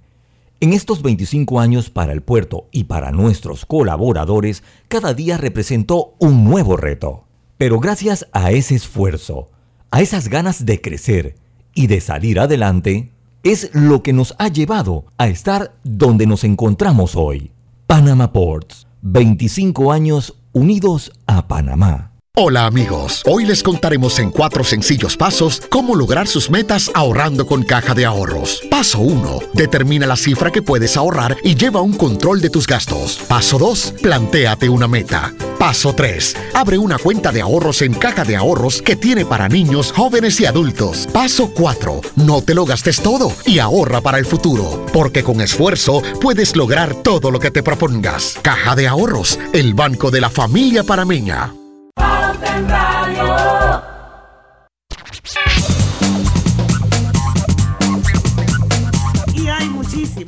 En estos 25 años para el puerto y para nuestros colaboradores, cada día representó un nuevo reto. Pero gracias a ese esfuerzo, a esas ganas de crecer y de salir adelante, es lo que nos ha llevado a estar donde nos encontramos hoy. Panama Ports, 25 años unidos a Panamá. Hola amigos, hoy les contaremos en cuatro sencillos pasos cómo lograr sus metas ahorrando con caja de ahorros. Paso 1. Determina la cifra que puedes ahorrar y lleva un control de tus gastos. Paso 2. Plantéate una meta. Paso 3. Abre una cuenta de ahorros en caja de ahorros que tiene para niños, jóvenes y adultos. Paso 4. No te lo gastes todo y ahorra para el futuro, porque con esfuerzo puedes lograr todo lo que te propongas. Caja de ahorros, el banco de la familia parameña.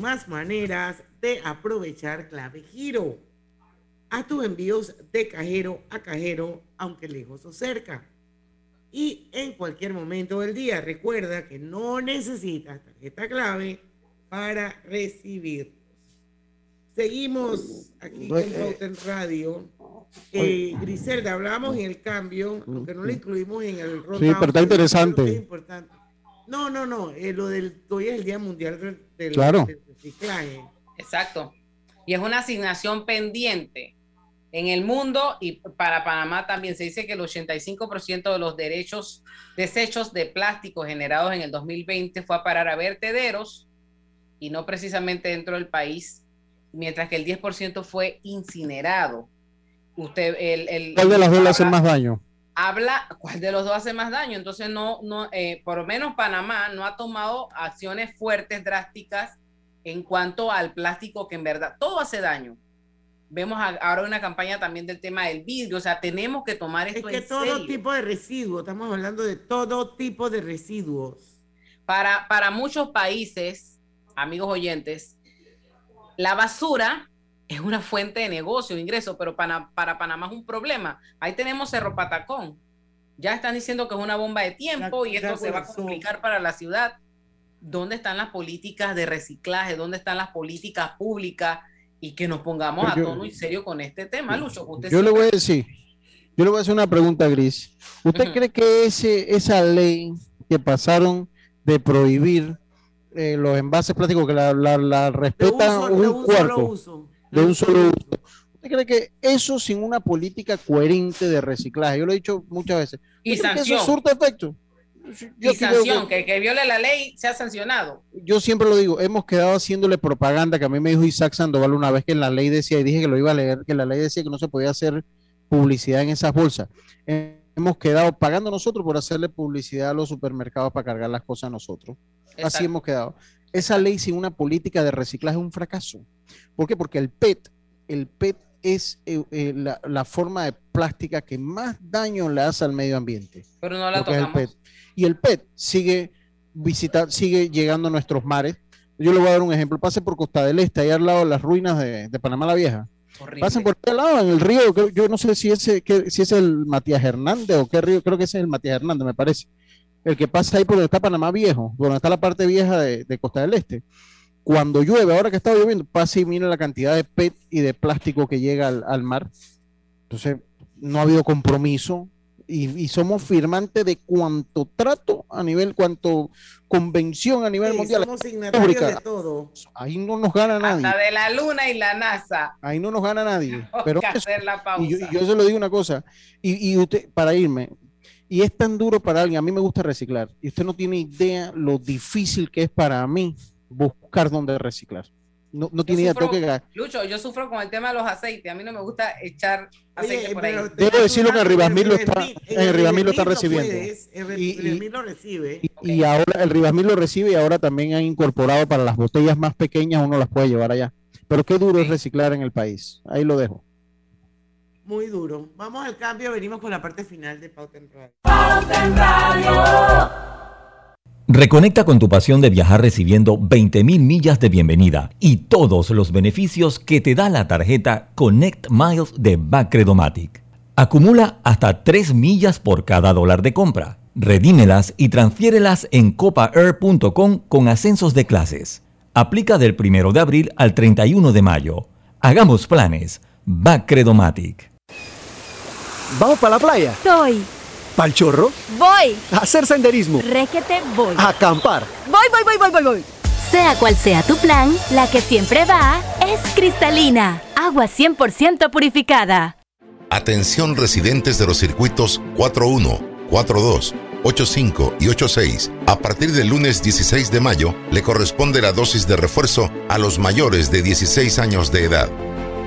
Muchísimas maneras de aprovechar clave giro. Haz tus envíos de cajero a cajero, aunque lejos o cerca. Y en cualquier momento del día, recuerda que no necesitas tarjeta clave para recibir. Seguimos aquí con Routen Radio. Eh, Griselda, hablamos en el cambio, aunque no lo incluimos en el Sí, pero está interesante. No, no, no, eh, lo del hoy es el Día Mundial del, claro. Reciclaje. Exacto. Y es una asignación pendiente en el mundo y para Panamá también se dice que el 85% de los derechos, desechos de plástico generados en el 2020 fue a parar a vertederos y no precisamente dentro del país, mientras que el 10% fue incinerado. Usted, el, el, ¿Cuál de las dos le hace más daño? Habla, ¿cuál de los dos hace más daño? Entonces, no, no, eh, por lo menos Panamá no ha tomado acciones fuertes, drásticas en cuanto al plástico que en verdad todo hace daño. Vemos ahora una campaña también del tema del vidrio, o sea, tenemos que tomar esto es que todo tipo de residuos, estamos hablando de todo tipo de residuos. Para, para muchos países, amigos oyentes, la basura es una fuente de negocio, de ingreso, pero para, para Panamá es un problema. Ahí tenemos Cerro Patacón. Ya están diciendo que es una bomba de tiempo y esto se va a complicar para la ciudad. ¿Dónde están las políticas de reciclaje? ¿Dónde están las políticas públicas? Y que nos pongamos a tono y serio con este tema, Lucho. yo le voy a decir, yo le voy a hacer una pregunta, Gris. ¿Usted cree que ese, esa ley que pasaron de prohibir eh, los envases plásticos que la, la, respetan un, cuarto? De un solo uso. ¿Usted cree que eso sin una política coherente de reciclaje? Yo lo he dicho muchas veces. Y sanción. eso surte efecto. Yo y sanción, que, que, viole la ley sea sancionado. Yo siempre lo digo, hemos quedado haciéndole propaganda, que a mí me dijo Isaac Sandoval una vez que la ley decía, y dije que lo iba a leer, que la ley decía que no se podía hacer publicidad en esas bolsas. En hemos quedado pagando nosotros por hacerle publicidad a los supermercados para cargar las cosas a nosotros. Así hemos quedado. Esa ley sin una política de reciclaje es un fracaso. ¿Por qué? Porque el PET, el PET es eh, eh, la, forma de plástica que más daño le hace al medio ambiente. Pero no la tocamos. Y el PET sigue visitar, sigue llegando a nuestros mares. Yo le voy a dar un ejemplo. Pase por Costa del Este, ahí al lado de las ruinas de, Panamá la Vieja. Pasen por este lado, en el río, yo no sé si, ese, que, si es el Matías Hernández o qué río, creo que ese es el Matías Hernández, me parece. El que pasa ahí por donde está Panamá Viejo, donde está la parte vieja de, de Costa del Este cuando llueve, ahora que está lloviendo, pasa y mira la cantidad de PET y de plástico que llega al, mar. Entonces, no ha habido compromiso y, somos firmantes de cuanto trato a nivel, cuanto convención a nivel mundial. Somos signatarios de todo. Ahí no nos gana nadie. Hasta de la luna y la NASA. Ahí no nos gana nadie. *laughs* Pero hacer la pausa. Y, yo, se lo digo una cosa, y, y usted, para irme, y es tan duro para alguien, a mí me gusta reciclar, y usted no tiene idea lo difícil que es para mí buscar dónde reciclar. No, no tiene idea, que Lucho, yo sufro con el tema de los aceites. A mí no me gusta echar aceite por ahí. Debo decirlo que en lo está, en lo está recibiendo. y, lo recibe. Y, ahora el Rivasmil lo recibe y ahora también han incorporado para las botellas más pequeñas, uno las puede llevar allá. Pero qué duro es reciclar en el país. Ahí lo dejo. Muy duro. Vamos al cambio, venimos con la parte final de Pauta en Radio. Pauta en Radio. Reconecta con tu pasión de viajar recibiendo 20.000 millas de bienvenida y todos los beneficios que te da la tarjeta Connect Miles de Bacredomatic. Acumula hasta 3 millas por cada dólar de compra. Redímelas y transfiérelas en copaair.com con ascensos de clases. Aplica del 1 de abril al 31 de mayo. Hagamos planes. Bacredomatic. ¿Vamos para la playa? Soy. ¿Pal chorro? Voy. A hacer senderismo. Requete, voy. A acampar. Voy, voy, voy, voy, voy, voy. Sea cual sea tu plan, la que siempre va es cristalina. Agua 100% purificada. Atención residentes de los circuitos 41, 42, 85 y 86. A partir del lunes 16 de mayo le corresponde la dosis de refuerzo a los mayores de 16 años de edad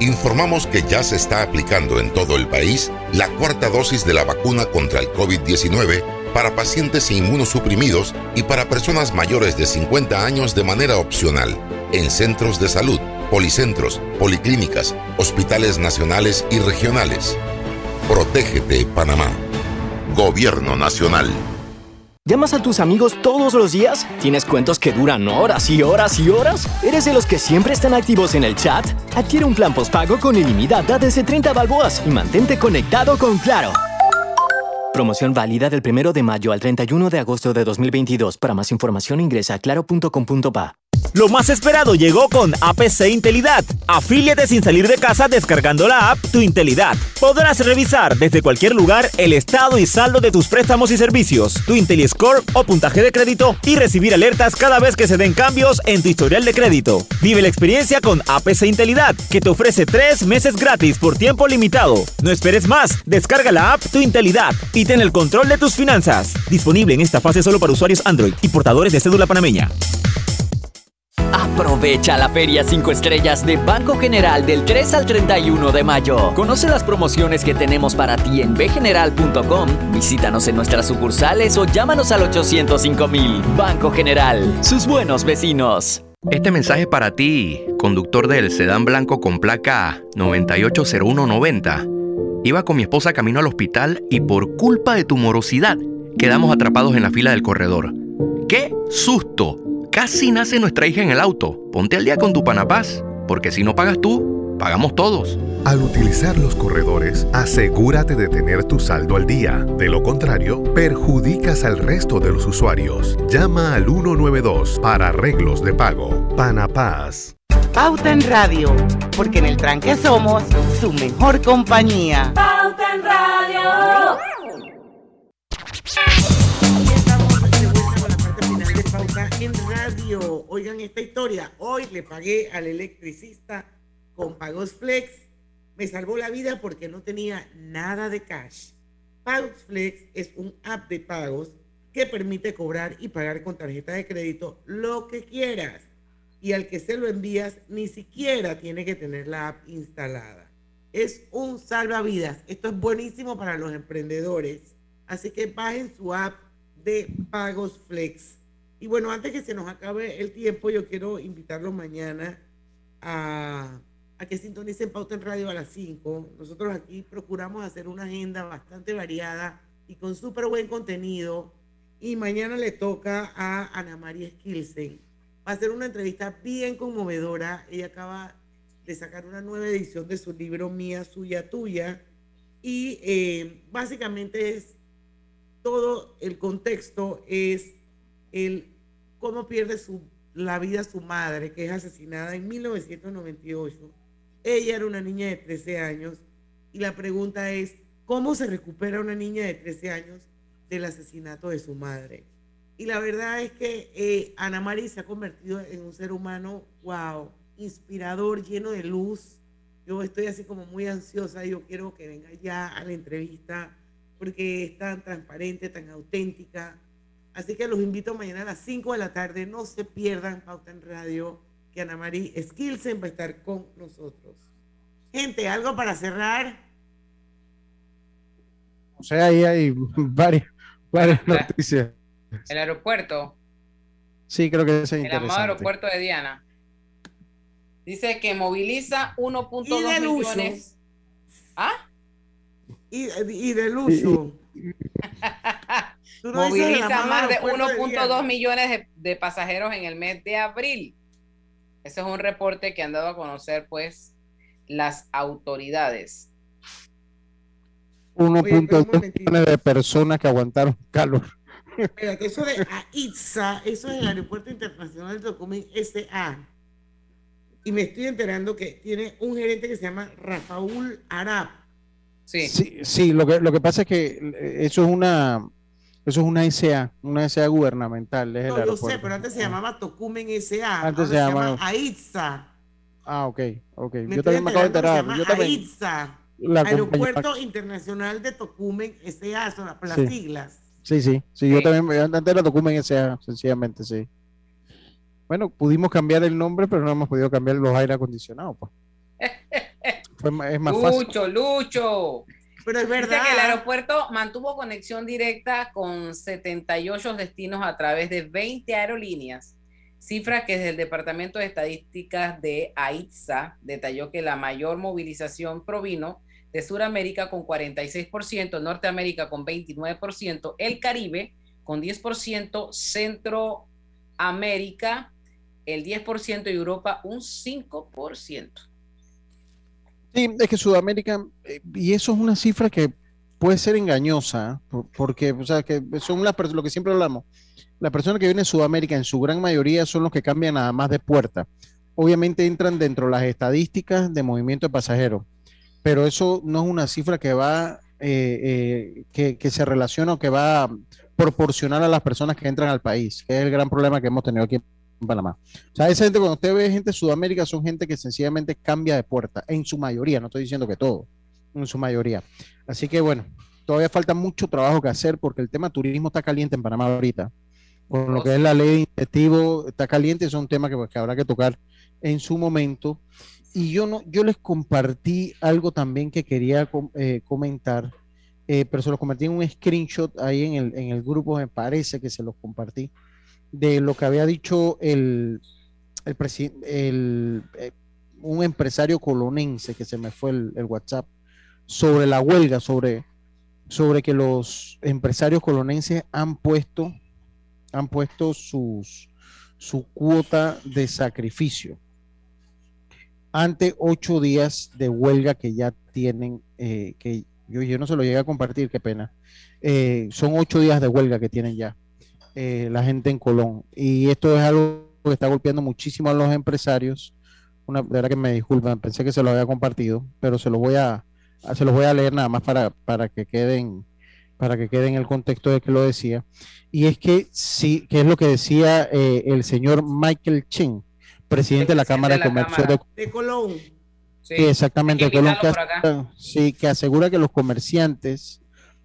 informamos que ya se está aplicando en todo el país la cuarta dosis de la vacuna contra el COVID-19 para pacientes inmunosuprimidos y para personas mayores de 50 años de manera opcional en centros de salud, policentros, policlínicas, hospitales nacionales y regionales. Protégete, Panamá. Gobierno Nacional. ¿Llamas a tus amigos todos los días? ¿Tienes cuentos que duran horas y horas y horas? ¿Eres de los que siempre están activos en el chat? Adquiere un plan postpago con ilimitada desde 30 balboas y mantente conectado con Claro. Promoción válida del 1 de mayo al 31 de agosto de 2022. Para más información ingresa a claro.com.pa. Lo más esperado llegó con APC Intelidad. Afíliate sin salir de casa descargando la app Tu Intelidad. Podrás revisar desde cualquier lugar el estado y saldo de tus préstamos y servicios, tu IntelliScore o puntaje de crédito y recibir alertas cada vez que se den cambios en tu historial de crédito. Vive la experiencia con APC Intelidad, que te ofrece tres meses gratis por tiempo limitado. No esperes más, descarga la app Tu Intelidad y ten el control de tus finanzas. Disponible en esta fase solo para usuarios Android y portadores de cédula panameña. Aprovecha la Feria 5 Estrellas de Banco General del 3 al 31 de mayo. Conoce las promociones que tenemos para ti en bgeneral.com. Visítanos en nuestras sucursales o llámanos al 805 mil. Banco General, sus buenos vecinos. Este mensaje es para ti, conductor del sedán blanco con placa 980190. Iba con mi esposa camino al hospital y por culpa de tu morosidad quedamos atrapados en la fila del corredor. ¡Qué susto! Casi nace nuestra hija en el auto. Ponte al día con tu Panapaz, porque si no pagas tú, pagamos todos. Al utilizar los corredores, asegúrate de tener tu saldo al día. De lo contrario, perjudicas al resto de los usuarios. Llama al 192 para arreglos de pago. Panapaz. Pauta en Radio, porque en el tranque somos su mejor compañía. Pauta en Radio. En radio. Oigan esta historia. Hoy le pagué al electricista con Pagos Flex. Me salvó la vida porque no tenía nada de cash. Pagos Flex es un app de pagos que permite cobrar y pagar con tarjeta de crédito lo que quieras. Y al que se lo envías ni siquiera tiene que tener la app instalada. Es un salvavidas. Esto es buenísimo para los emprendedores Así que bajen su app de Pagos Flex. Y bueno, antes que se nos acabe el tiempo, yo quiero invitarlos mañana a, que sintonicen Pauta en Radio a las 5. Nosotros aquí procuramos hacer una agenda bastante variada y con súper buen contenido. Y mañana le toca a Ana María Skilsen. Va a ser una entrevista bien conmovedora. Ella acaba de sacar una nueva edición de su libro Mía, Suya, Tuya. Y eh, básicamente es todo el contexto es el cómo pierde su, la vida su madre, que es asesinada en 1998. Ella era una niña de 13 años y la pregunta es, ¿cómo se recupera una niña de 13 años del asesinato de su madre? Y la verdad es que eh, Ana María se ha convertido en un ser humano, wow, inspirador, lleno de luz. Yo estoy así como muy ansiosa, yo quiero que venga ya a la entrevista porque es tan transparente, tan auténtica. Así que los invito mañana a las 5 de la tarde. No se pierdan Pauta en Radio, que Ana María Skilsen va a estar con nosotros. Gente, ¿algo para cerrar? O sea, ahí hay varias, varias noticias. El aeropuerto. Sí, creo que es interesante. El amado aeropuerto de Diana. Dice que moviliza 1.2 millones. ¿Ah? y, y del uso. *laughs* Moviliza más de 1.2 millones de, pasajeros en el mes de abril. Ese es un reporte que han dado a conocer, pues, las autoridades. 1.2 millones de personas que aguantaron calor. eso de AITSA, eso es el Aeropuerto Internacional de Tocumen SA. Y me estoy enterando que tiene un gerente que se llama Rafaul Arab Sí. sí, lo, que, lo que pasa es que eh, eso es una eso es una SA, una SA gubernamental. Es no, yo sé, pero antes se llamaba Tocumen SA. Antes se, llama AITSA. Ah, ok, ok. yo también me acabo de enterar. Yo también. AITSA. Aeropuerto Internacional de Tocumen SA, son las siglas. Sí, sí, sí, yo también, antes era Tocumen SA, sencillamente, sí. Bueno, pudimos cambiar el nombre, pero no hemos podido cambiar los aire acondicionados, pues. *laughs* es más Lucho, Lucho. Pero es verdad. *laughs* Dice que el aeropuerto mantuvo conexión directa con 78 destinos a través de 20 aerolíneas. Cifra que desde el Departamento de Estadísticas de AITSA detalló que la mayor movilización provino de Sudamérica con 46%, Norteamérica con 29%, el Caribe con 10%, Centroamérica el 10% y Europa un 5%. Sí, es que Sudamérica, eh, y eso es una cifra que puede ser engañosa, porque, o sea, que son las lo que siempre hablamos, las personas que vienen de Sudamérica en su gran mayoría son los que cambian nada más de puerta. Obviamente entran dentro de las estadísticas de movimiento de pasajeros, pero eso no es una cifra que va, eh, eh, que, se relaciona o que va a proporcionar a las personas que entran al país, que es el gran problema que hemos tenido aquí Panamá. O sea, esa gente, cuando usted ve gente de Sudamérica, son gente que sencillamente cambia de puerta, en su mayoría, no estoy diciendo que todo, en su mayoría. Así que bueno, todavía falta mucho trabajo que hacer porque el tema turismo está caliente en Panamá ahorita. Con lo que es la ley de incentivo, está caliente, es un tema que, pues, habrá que tocar en su momento. Y yo no, yo les compartí algo también que quería eh, comentar, eh, pero se lo compartí en un screenshot ahí en el, en el grupo, me parece que se los compartí de lo que había dicho el, el, el eh, un empresario colonense que se me fue el, WhatsApp sobre la huelga, sobre, sobre que los empresarios colonenses han puesto, han puesto sus, su cuota de sacrificio ante ocho días de huelga que ya tienen, eh, que yo, yo no se lo llegué a compartir, qué pena. Eh, son ocho días de huelga que tienen ya. Eh, la gente en Colón. Y esto es algo que está golpeando muchísimo a los empresarios. Una, de verdad que me disculpan, pensé que se lo había compartido, pero se lo voy a, se los voy a leer nada más para, para que queden para que quede en el contexto de que lo decía. Y es que sí, que es lo que decía eh, el señor Michael Chen, presidente de la Cámara de, Comercio de, Colón. Sí, exactamente, Colón, sí, que asegura que los comerciantes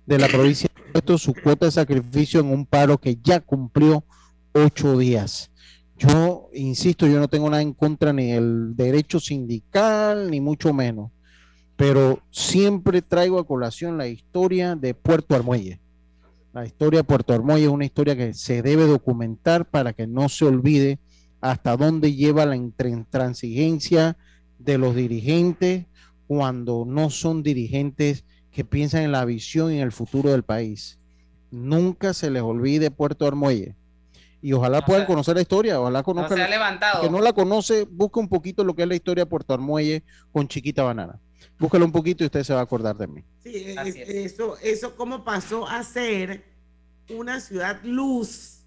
de la *coughs* provincia puesto su cuota de sacrificio en un paro que ya cumplió ocho días. Yo insisto, yo no tengo nada en contra ni del derecho sindical, ni mucho menos, pero siempre traigo a colación la historia de Puerto Armuelle. La historia de Puerto Armoy es una historia que se debe documentar para que no se olvide hasta dónde lleva la intransigencia de los dirigentes cuando no son dirigentes que piensan en la visión y en el futuro del país. Nunca se les olvide Puerto Armuelle. Y ojalá puedan conocer la historia, ojalá conozcan. No se ha levantado. Que no la conoce, busca un poquito lo que es la historia de Puerto Armuelle con Chiquita Banana. Búscalo un poquito y usted se va a acordar de mí. Sí, eso, eso cómo pasó a ser una ciudad luz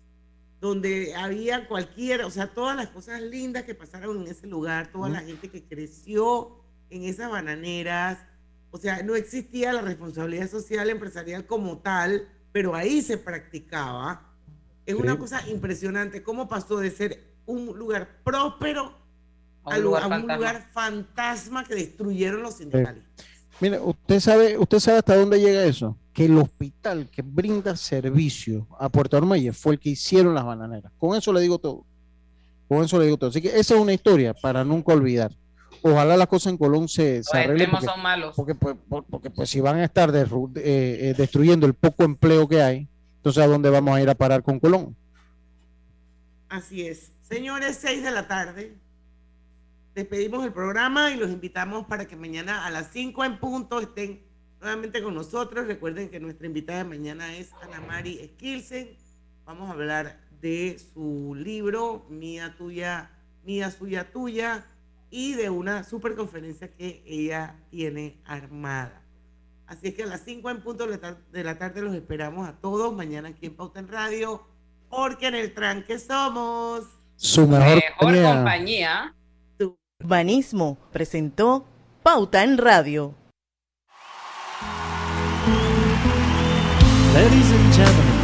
donde había cualquiera, o sea, todas las cosas lindas que pasaron en ese lugar, toda la gente que creció en esas bananeras, o sea, no existía la responsabilidad social empresarial como tal, pero ahí se practicaba. Es una cosa impresionante cómo pasó de ser un lugar próspero a, un, lugar, fantasma que destruyeron los sindicalistas. Mire, usted sabe, usted sabe hasta dónde llega eso que el hospital que brinda servicio a Puerto Armuelle fue el que hicieron las bananeras. Con eso le digo todo. Con eso le digo todo. Así que esa es una historia para nunca olvidar. Ojalá las cosas en Colón se, se arreglen. Porque, son malos. Porque, pues, porque, pues si van a estar eh, eh, destruyendo el poco empleo que hay, entonces ¿a dónde vamos a ir a parar con Colón? Así es. Señores, seis de la tarde. Despedimos el programa y los invitamos para que mañana a las cinco en punto estén nuevamente con nosotros. Recuerden que nuestra invitada de mañana es Ana Mari Skilsen. Vamos a hablar de su libro, Mía Tuya, Mía Suya Tuya, y de una super conferencia que ella tiene armada. Así es que a las 5 en punto de la tarde los esperamos a todos mañana aquí en Pauta en Radio, porque en el tranque somos su mejor, compañía. Urbanismo presentó Pauta en Radio. Ladies and gentlemen.